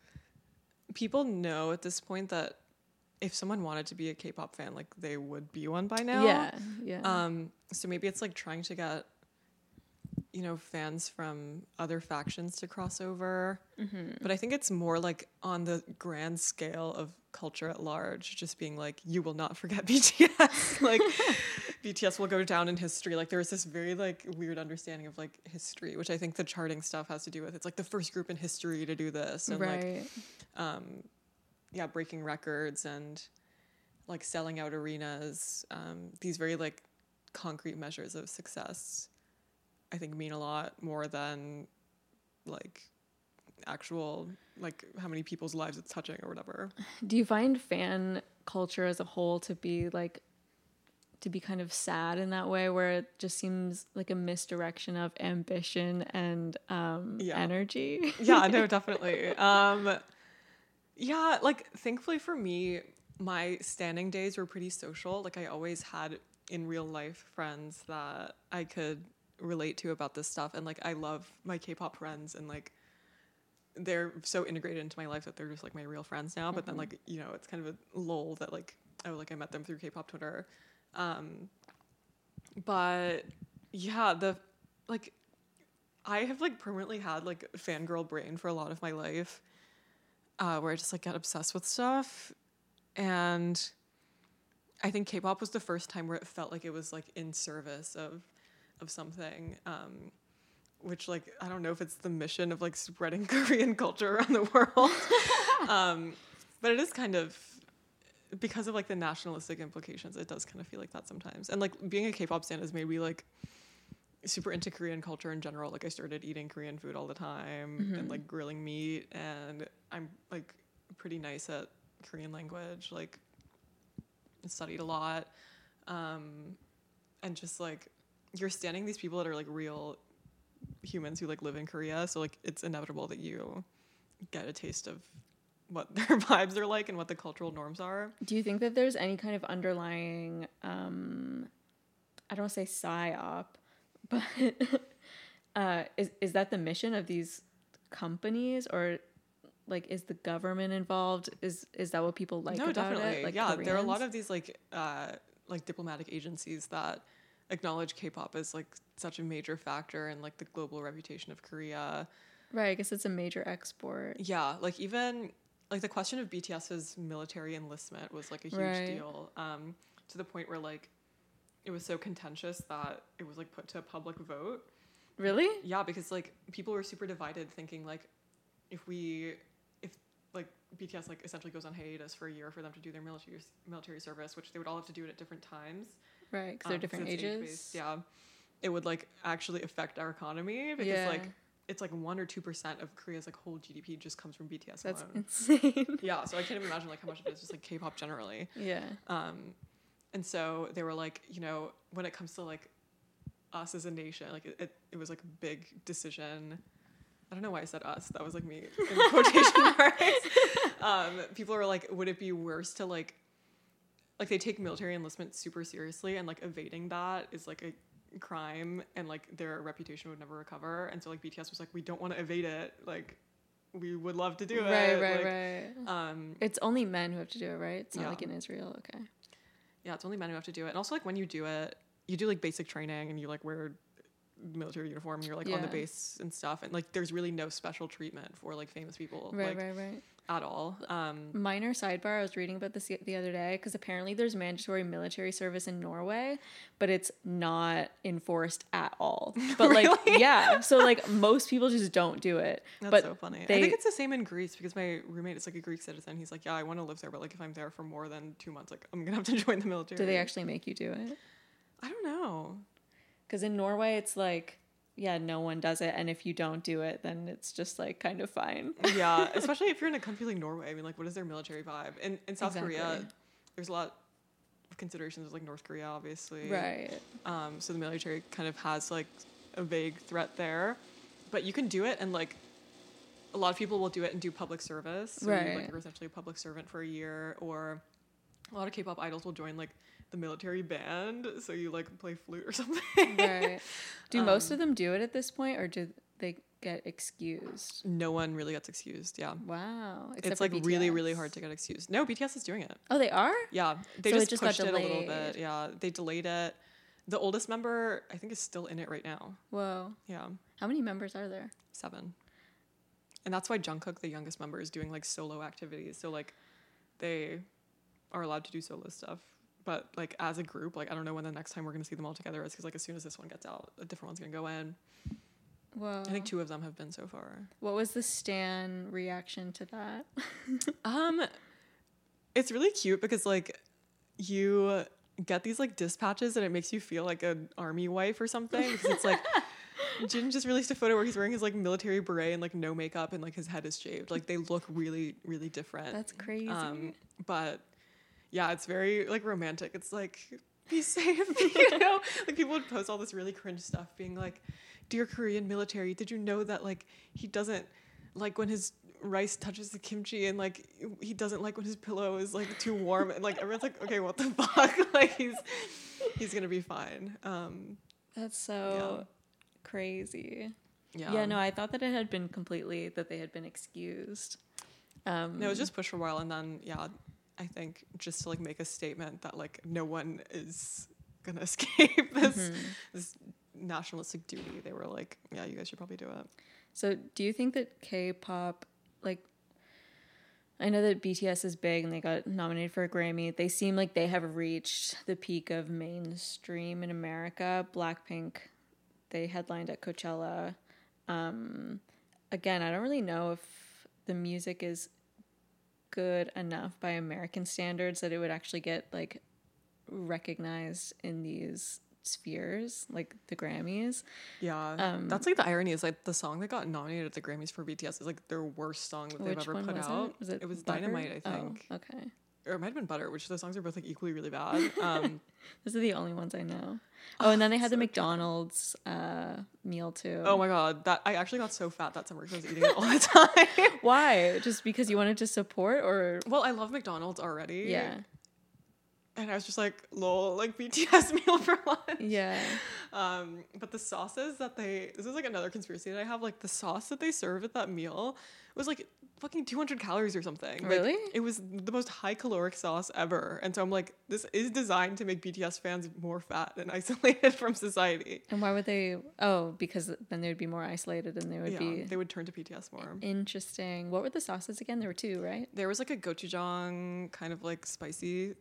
people know at this point that if someone wanted to be a K-pop fan, like they would be one by now. Yeah. Yeah. Um, so maybe it's like trying to get, you know, fans from other factions to cross over. But I think it's more like on the grand scale of culture at large, just being like, you will not forget BTS. like, BTS will go down in history. Like, there's this very like weird understanding of like history, which I think the charting stuff has to do with. It's like the first group in history to do this, and like um, yeah, breaking records and like selling out arenas. Um, these very like concrete measures of success, I think, mean a lot more than like actual like how many people's lives it's touching or whatever. Do you find fan culture as a whole to be like to be kind of sad in that way where it just seems like a misdirection of ambition and um Yeah. energy? yeah, no, definitely. Um, yeah, like thankfully for me, my stanning days were pretty social. Like I always had in real life friends that I could relate to about this stuff, and like I love my K-pop friends, and like they're so integrated into my life that they're just like my real friends now. But then like you know, it's kind of a lull that like oh like I met them through K-pop Twitter. Um, but yeah, the like I have like permanently had like fangirl brain for a lot of my life, uh, where I just like get obsessed with stuff, and I think K-pop was the first time where it felt like it was like in service of of something, um, which like I don't know if it's the mission of like spreading Korean culture around the world, um, but it is kind of because of like the nationalistic implications. It does kind of feel like that sometimes, and like being a K-pop stan has made me like super into Korean culture in general. Like I started eating Korean food all the time and like grilling meat and I'm like pretty nice at Korean language. Like studied a lot. Um and just like you're stanning these people that are like real humans who like live in Korea. So like it's inevitable that you get a taste of what their vibes are like and what the cultural norms are. Do you think that there's any kind of underlying um I don't want to say psyop, but uh is is that the mission of these companies or like is the government involved? Is is that what people like no, about definitely. it? Like yeah, there are a lot of these like uh like diplomatic agencies that acknowledge K-pop as like such a major factor in like the global reputation of Korea. Right. I guess it's a major export. Yeah, like even like the question of BTS's military enlistment was like a huge Right. deal. Um, to the point where like it was so contentious that it was like put to a public vote. Really? Yeah, because like people were super divided, thinking like if we if like BTS like essentially goes on hiatus for a year for them to do their military military service, which they would all have to do it at different times. Right. Because they're um, different ages. yeah, it would like actually affect our economy because Yeah. like it's like one or two percent of Korea's like whole GDP just comes from BTS That's alone. insane. yeah, so I can't even imagine like how much of it is just like K-pop generally. yeah. Um, and so they were like, you know, when it comes to like us as a nation, like it, it, it was like a big decision. I don't know why I said us. That was like me in quotation marks. Um, people are like, would it be worse to like, like they take military enlistment super seriously, and like evading that is like a crime, and like their reputation would never recover. And so like BTS was like, we don't want to evade it. Like, we would love to do it. Right. like, right. Um, It's only men who have to do it, right? It's not Yeah. like in Israel. Okay. Yeah, it's only men who have to do it. And also like when you do it, you do like basic training and you like wear military uniform and you're like on the base and stuff and like there's really no special treatment for like famous people Right. like right. Right. At all. Um Minor sidebar. I was reading about this the the other day because apparently there's mandatory military service in Norway, but it's not enforced at all. But like, yeah. So like most people just don't do it. that's but so funny. I think it's the same in Greece because my roommate is like a Greek citizen. He's like, "Yeah, I want to live there, but like if I'm there for more than 2 months, like I'm going to have to join the military." Do they actually make you do it? I don't know. Because in Norway, it's like, yeah, no one does it, and if you don't do it, then it's just like kind of fine. yeah, especially if you're in a country like Norway. I mean, like, what is their military vibe? And in South Korea, there's a lot of considerations of like North Korea, obviously. Right. Um, so the military kind of has like a vague threat there, but you can do it, and like a lot of people will do it and do public service. So you, Right. like you're essentially a public servant for a year, or a lot of K-pop idols will join like the military band, so you like play flute or something. Right. Do most Um, of them do it at this point, or do they get excused? no one really gets excused. Yeah. Wow. it's for like really, really hard to get excused. No, BTS is doing it. Oh, they are. Yeah, they So just, just pushed it a little bit. Yeah, they delayed it. The oldest member, I think, is still in it right now. Whoa. Yeah, How many members are there? seven. And that's why Jungkook, the youngest member, is doing like solo activities. So like, they are allowed to do solo stuff. But like as a group, like I don't know when the next time we're gonna see them all together is because like as soon as this one gets out, a different one's gonna go in. Whoa. I think two of them have been so far. What was the Stan reaction to that? Um, it's really cute because like you get these like dispatches and it makes you feel like an army wife or something because it's like Jin just released a photo where he's wearing his like military beret and like no makeup and like his head is shaved. Like they look really really different. That's crazy. Um, but yeah, it's very like romantic. It's like be safe, you know. Like people would post all this really cringe stuff, being like, "Dear Korean military, did you know that like he doesn't like when his rice touches the kimchi and like he doesn't like when his pillow is like too warm and like everyone's like, okay, what the fuck? like he's he's gonna be fine. Um, That's so crazy. yeah. Yeah. no, I thought that it had been completely that they had been excused. Um, No, it was just pushed for a while, and then yeah, I think just to like make a statement that like no one is gonna escape this Mm-hmm. this nationalistic duty. They were like, yeah, you guys should probably do it. So, do you think that K-pop, like, I know that BTS is big and they got nominated for a Grammy. They seem like they have reached the peak of mainstream in America. Blackpink, they headlined at Coachella. Um, again, I don't really know if the music is good enough by American standards that it would actually get like recognized in these spheres, like the Grammys. Yeah, Um, that's like the irony is like the song that got nominated at the Grammys for BTS is like their worst song that they've ever put was out. it? Was it, it was Butter? Dynamite, I Oh, think, okay. Or it might have been Butter, which those songs are both like equally really bad. Um, Those are the only ones I know. Oh, and then they had the McDonald's uh, meal too. oh my god, that I actually got so fat that summer because I was eating it all the time. Why? Just because you wanted to support, or well, I love McDonald's already. yeah, and I was just like, lol, like BTS meal for lunch. yeah, Um, but the sauces that they this is like another conspiracy that I have. Like the sauce that they serve at that meal was like fucking 200 calories or something. Like, Really? it was the most high caloric sauce ever. And so I'm like, this is designed to make BTS fans more fat and isolated from society. And why would they? Oh, because then they would be more isolated and they would yeah, be they would turn to BTS more. interesting. What were the sauces again? There were two, right? There was like a gochujang kind of like spicy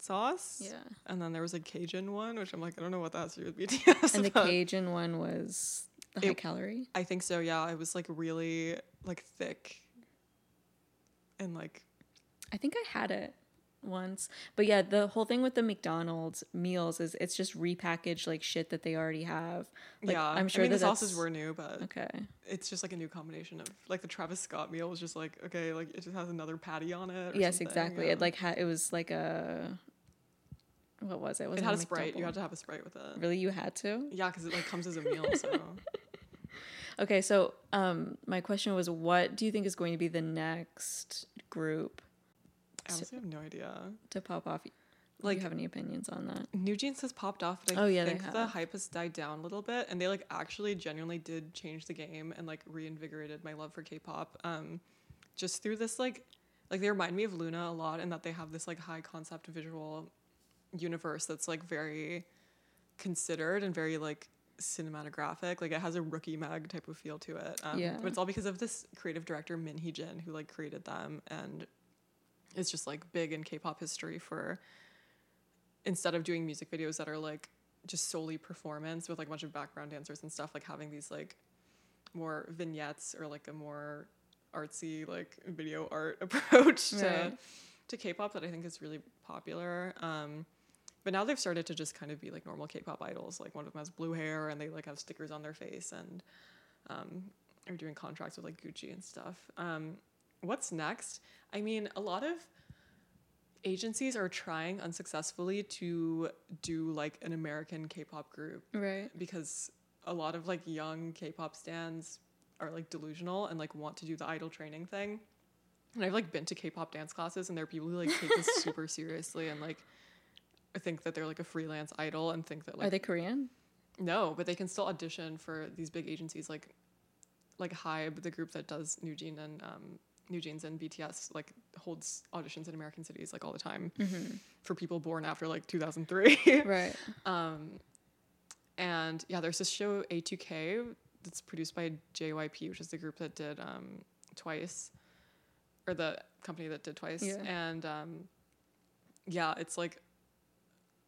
sauce. Yeah. And then there was a Cajun one, which I'm like, I don't know what that's to do with BTS. And the Cajun one was the high It- calorie. I think so, yeah. It was like really like thick and like I think I had it once. But yeah, the whole thing with the McDonald's meals is it's just repackaged like shit that they already have. Like, yeah. I'm sure I mean, the sauces were new, but Okay. it's just like a new combination of like the Travis Scott meal was just like okay, like it just has another patty on it. Yes, something, exactly. yeah. It like had it was like a what was it? it wasn't had a sprite. You had to have a sprite with it. Really, you had to? Yeah, because it like comes as a meal. So Okay, so um, my question was, what do you think is going to be the next group I honestly have no idea. to pop off? Like, do you have any opinions on that? NewJeans has popped off, but I Oh, yeah, they think the hype has died down a little bit, and they like actually genuinely did change the game and like reinvigorated my love for K-pop. Um, just through this like, like they remind me of Loona a lot, in that they have this like high concept visual universe that's like very considered and very like cinematographic. Like it has a rookie mag type of feel to it. Um, Yeah. But it's all because of this creative director Min Hee Jin who like created them and is just like big in K-pop history for instead of doing music videos that are like just solely performance with like a bunch of background dancers and stuff, like having these like more vignettes or like a more artsy like video art approach to to K-pop that I think is really popular. Um, but now they've started to just kind of be like normal K-pop idols. Like one of them has blue hair and they like have stickers on their face and um, are doing contracts with like Gucci and stuff. Um, what's next? I mean, a lot of agencies are trying unsuccessfully to do like an American K-pop group Right. because a lot of like young K-pop stans are like delusional and like want to do the idol training thing. And I've like been to K-pop dance classes and there are people who like take this super seriously and like think that they're like a freelance idol and think that like Are they Korean? no, but they can still audition for these big agencies like like Hybe, the group that does New Jean and um, NewJeans and BTS, like holds auditions in American cities like all the time for people born after like 2003. Right. um, and yeah, there's this show A2K that's produced by JYP, which is the group that did um, Twice, or the company that did Twice. Yeah. And um, yeah, it's like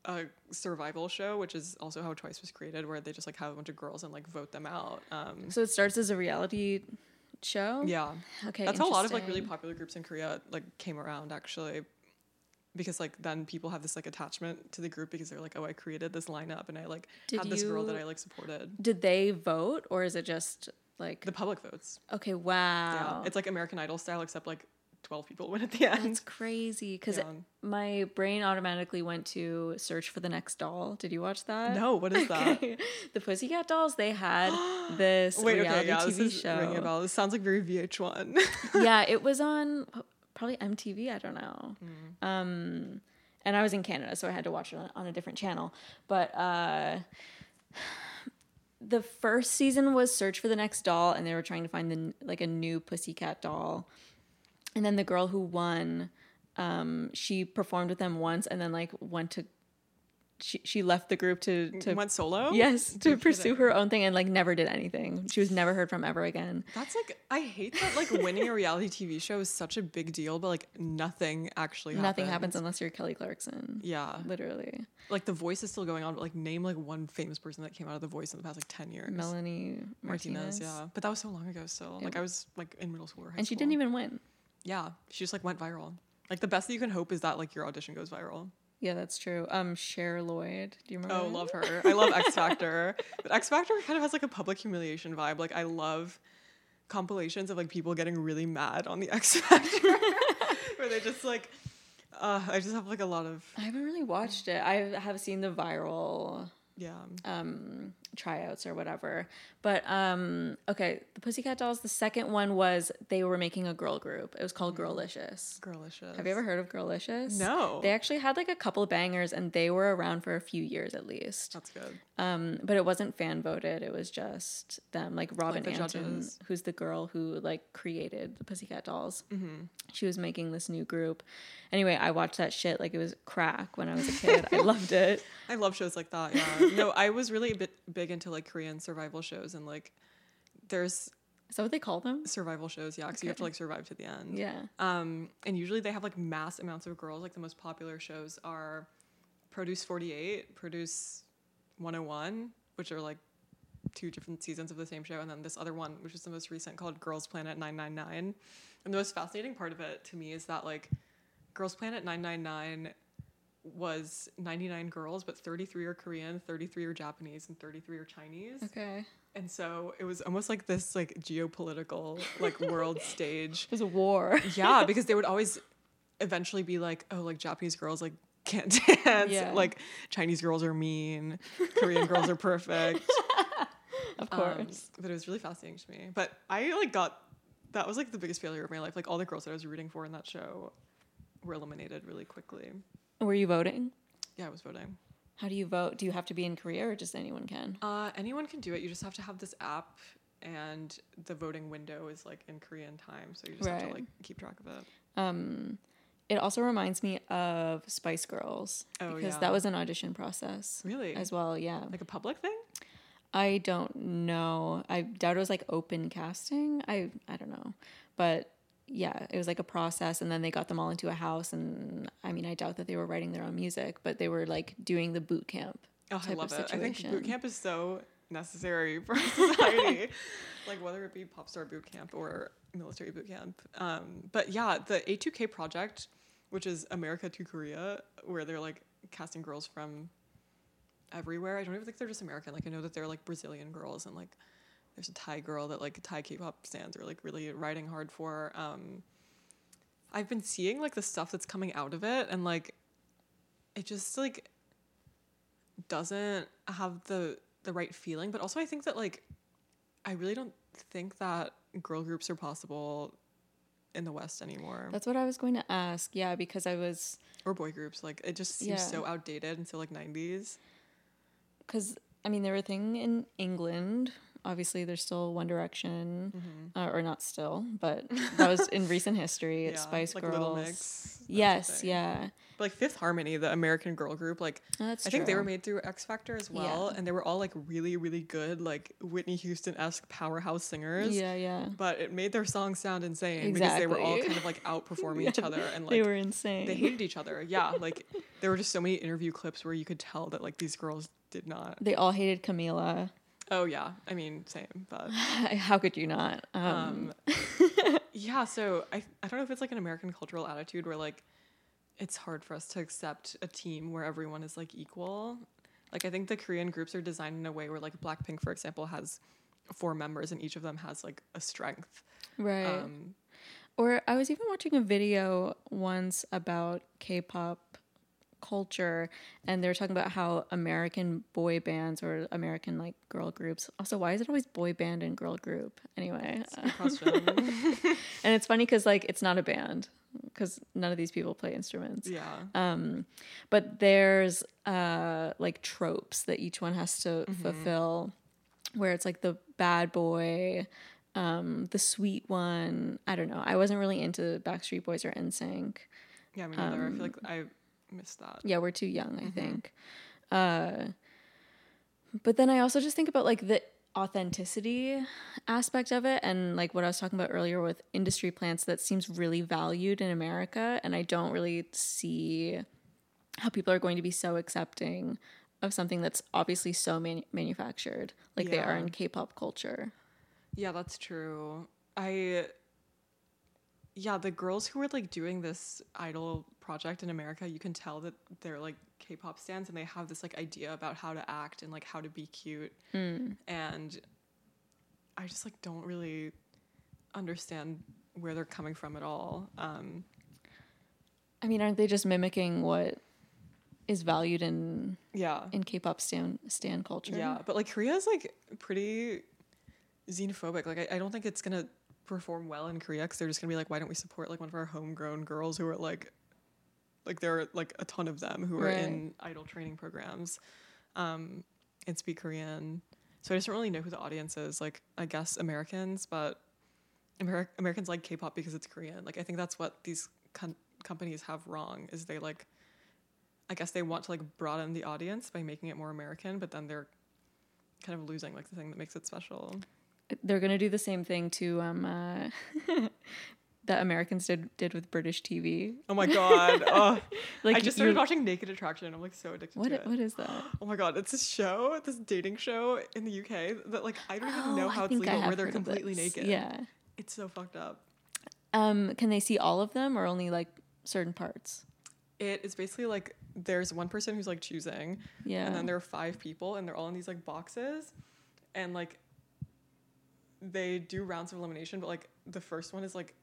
a survival show, which is also how Twice was created, where they just like have a bunch of girls and like vote them out. Um, So it starts as a reality show. yeah, Okay. that's how a lot of like really popular groups in Korea like came around actually. Because like then people have this like attachment to the group because they're like, oh, I created this lineup and I like Did had this girl that I like supported. Did they vote or is it just like The public votes. okay? Wow. Yeah, Wow. it's like American Idol style, except like twelve people win at the end. That's crazy because Yeah. my brain automatically went to search for the next doll. Did you watch that? No, what is that? Okay. the Pussycat Dolls. They had this Wait, reality okay, yeah, TV this is show. ringing a bell. This sounds like very VH1. yeah, it was on probably MTV. I don't know. Mm. Um, and I was in Canada, so I had to watch it on, on a different channel. But uh, the first season was Search for the Next Doll, and they were trying to find the like a new Pussycat doll. And then the girl who won, um, she performed with them once, and then like went to. She, she left the group to to Went solo. yes to You're pursue kidding. her own thing and like never did anything. She was never heard from ever again. That's like I hate that like winning a reality TV show is such a big deal, but like nothing actually happens. Nothing happens unless you're Kelly Clarkson. Yeah, Literally. like the voice is still going on, but like name like one famous person that came out of the voice in the past like ten years. Melanie Martinez. Martinez, yeah, but that was so long ago. Still, like I was like in middle school And she didn't even win. Yeah, she just like went viral. Like the best that you can hope is that like your audition goes viral. Yeah, that's true. Um, Cher Lloyd. Do you remember? Oh, her? love her. I love X Factor. But X Factor kind of has like a public humiliation vibe. Like I love compilations of like people getting really mad on the X Factor. where they just like uh, I just have like a lot of I haven't really watched it. I have seen the viral Yeah. um, tryouts or whatever. But um, okay, the Pussycat Dolls. The second one was they were making a girl group. It was called Girlicious. Girlicious. Have you ever heard of Girlicious? No. They actually had like a couple of bangers, and they were around for a few years at least. That's good. Um, but it wasn't fan voted. It was just them, like Robin the Antin, judges. who's the girl who like created the Pussycat Dolls. Mm-hmm. She was making this new group. Anyway, I watched that shit like it was crack when I was a kid. I loved it. I love shows like that. Yeah. no, I was really a bit big into like Korean survival shows and like there's Is that what they call them? survival shows. Yeah, because you have to like survive to the end. Yeah. Um, and usually they have like mass amounts of girls. Like the most popular shows are Produce 48, Produce 101, which are like two different seasons of the same show, and then this other one, which is the most recent, called Girls Planet 999. And the most fascinating part of it to me is that like Girls Planet 999 was 99 girls, but 33 are Korean, 33 are Japanese, and 33 are Chinese. Okay. And so it was almost like this like geopolitical like world stage It was a war. yeah, because they would always eventually be like, oh, like Japanese girls like can't dance, Yeah. like Chinese girls are mean, Korean girls are perfect. of Um, course. but it was really fascinating to me. But I like got that was like the biggest failure of my life. Like all the girls that I was rooting for in that show were eliminated really quickly. Were you voting? Yeah, I was voting. How do you vote? Do you have to be in Korea or just anyone can? Uh, anyone can do it. You just have to have this app, and the voting window is like in Korean time, so you just have to like keep track of it. Um, it also reminds me of Spice Girls Oh, because yeah. that was an audition process Really, as well. Yeah, like a public thing. I don't know. I doubt it was like open casting. I I don't know, but yeah, it was like a process, and then they got them all into a house. And I mean, I doubt that they were writing their own music, but they were like doing the boot camp. Oh, I love of it. I think boot camp is so necessary for society. like whether it be pop star boot camp or military boot camp. Um, but yeah, the A2K project, which is America to Korea, where they're like casting girls from everywhere. I don't even think they're just American. Like I know that they're like Brazilian girls and like there's a Thai girl that like Thai K-pop stans are like really riding hard for. Um, I've been seeing like the stuff that's coming out of it and like it just like doesn't have the the right feeling but also i think that like i really don't think that girl groups are possible in the west anymore That's what I was going to ask. Yeah, because I was or boy groups like it just seems Yeah. so outdated and so like 90s because I mean they were a thing in England. Obviously, there's still One Direction, Mm-hmm. uh, or not still, but that was in recent history. It's Yeah, Spice like Girls. Mix, Yes, yeah, but like fifth harmony the american girl group like Oh, that's i think they were made through x factor as well Yeah. and they were all like really really good like whitney houston-esque powerhouse singers Yeah, yeah. but it made their songs sound insane because they were all kind of like outperforming each other and like they were insane. they hated each other. Yeah, like there were just so many interview clips where you could tell that like these girls did not. They all hated Camila. Oh yeah, I mean same, but How could you not? Um, um, yeah. So I I don't know if it's like an American cultural attitude where like it's hard for us to accept a team where everyone is like equal. Like I think the Korean groups are designed in a way where like Blackpink, for example, has four members and each of them has like a strength. right. Um, Or I was even watching a video once about K-pop culture and they were talking about how American boy bands or American like girl groups. Also, why is it always boy band and girl group? Anyway, and it's funny cuz like it's not a band cuz none of these people play instruments. yeah. Um but there's uh like tropes that each one has to Mm-hmm. fulfill where it's like the bad boy um the sweet one i don't know i wasn't really into backstreet boys or nsync Yeah, me neither. I um, feel like I missed that. yeah we're too young Mm-hmm. i think uh but then i also just think about like the authenticity aspect of it and like what i was talking about earlier with industry plants that seems really valued in america and i don't really see how people are going to be so accepting of something that's obviously so man- manufactured like they are in k-pop culture Yeah, that's true. I yeah, the girls who were like doing this idol project in America, you can tell that they're like K-pop stans and they have this like idea about how to act and like how to be cute. And I just like don't really understand where they're coming from at all. Um i mean aren't they just mimicking what is valued in Yeah. in K-pop stan stan culture. Yeah, but like Korea is like pretty xenophobic. Like I, I don't think it's gonna perform well in Korea because they're just gonna be like, why don't we support like one of our homegrown girls who are like, like there are like a ton of them who are Right. in idol training programs, um, and speak Korean. So I just don't really know who the audience is. Like I guess Americans, but Ameri- Americans like K-pop because it's Korean. Like I think that's what these com- companies have wrong is they like. I guess they want to like broaden the audience by making it more American, but then they're kind of losing like the thing that makes it special. They're gonna do the same thing to um uh, that Americans did did with British TV. Oh my god! Oh, Like I just started watching Naked Attraction. I'm like so addicted What to it. what is that? Oh my god! It's this show, this dating show in the UK that like I don't even know Oh, how I it's legal where they're completely naked. Yeah. it's so fucked up. Um, can they see all of them or only like certain parts? It is basically like there's one person who's like choosing, Yeah. and then there are five people, and they're all in these like boxes, and like they do rounds of elimination, but like the first one is like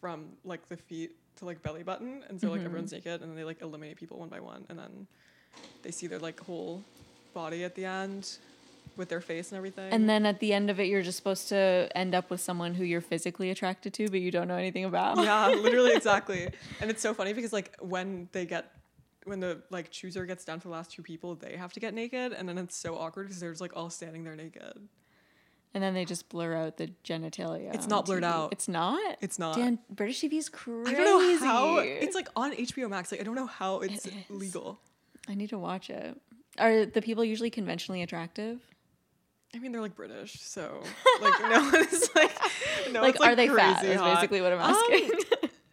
from like the feet to like belly button, and so like Mhm. everyone's naked, and then they like eliminate people one by one, and then they see their like whole body at the end with their face and everything. and then at the end of it, you're just supposed to end up with someone who you're physically attracted to, but you don't know anything about. yeah, literally exactly. And it's so funny because like when they get when the like chooser gets down to the last two people, they have to get naked, and then it's so awkward because they're just like all standing there naked. And then they just blur out the genitalia. It's not blurred TV. out. It's not. It's not. Dan, British TV is crazy. I don't know how it's like on HBO Max. Like I don't know how it's It is. legal. I need to watch it. Are the people usually conventionally attractive? I mean, they're like British, so like no one is like no like, one's, are they fat? crazy Is hot. basically what I'm Um, asking.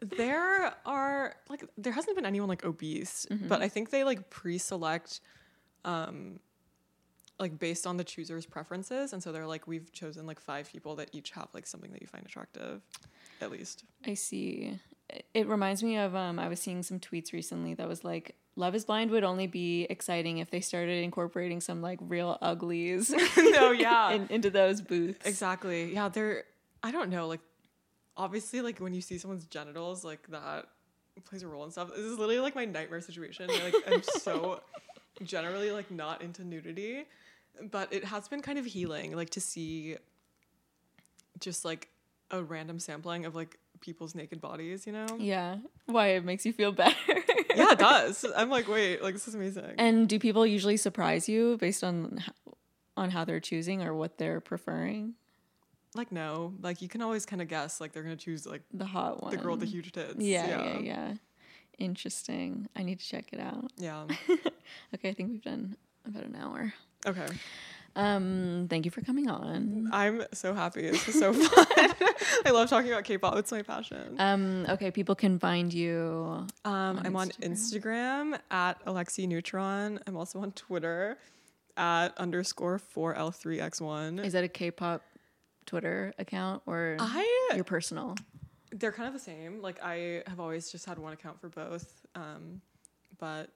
there are like there hasn't been anyone like obese, Mm-hmm. but I think they like pre-select um like based on the chooser's preferences and so they're like we've chosen like five people that each have like something that you find attractive at least. I see. It- reminds me of um, I was seeing some tweets recently that was like, "Love Is Blind" would only be exciting if they started incorporating some like real uglies no, yeah. in, into those booths. Exactly. Yeah, they're I don't know, like obviously like when you see someone's genitals like that plays a role and stuff. This is literally like my nightmare situation. Like I'm so generally like not into nudity, but it has been kind of healing like to see just like a random sampling of like people's naked bodies, you know? Yeah, why it makes you feel better. Yeah, it does. I'm like, wait, like this is amazing. And do people usually surprise you based on on how they're choosing or what they're preferring? like no, like you can always kind of guess like they're going to choose like The hot one. the girl with the huge tits. Yeah, yeah, yeah, Interesting. I need to check it out. Yeah. Okay, I think we've done about an hour. Okay. Um, thank you for coming on. I'm so happy. This is so fun. I love talking about K-pop. It's my passion. Um, okay, people can find you. Um, on I'm on Instagram at Alexi Neutron. I'm also on Twitter at underscore four L three X one. Is that a K-pop Twitter account or I your personal? they're kind of the same. Like I have always just had one account for both. Um, but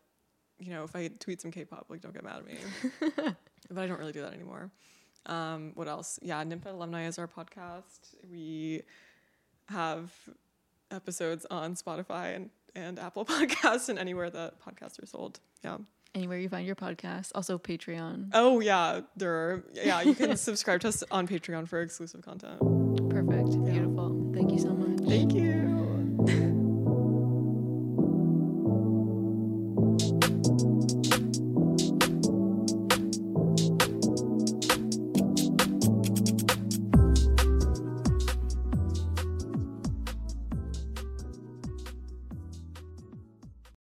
you know, if I tweet some K-pop, like don't get mad at me. but I don't really do that anymore. Um, what else? Yeah, Nymphet Alumni is our podcast. We have episodes on Spotify and, and Apple Podcasts and anywhere that podcasts are sold. Yeah. Anywhere you find your podcast. Also Patreon. Oh yeah, there. Are, yeah, you can subscribe to us on Patreon for exclusive content. Perfect. Beautiful. Thank you so much. Thank you.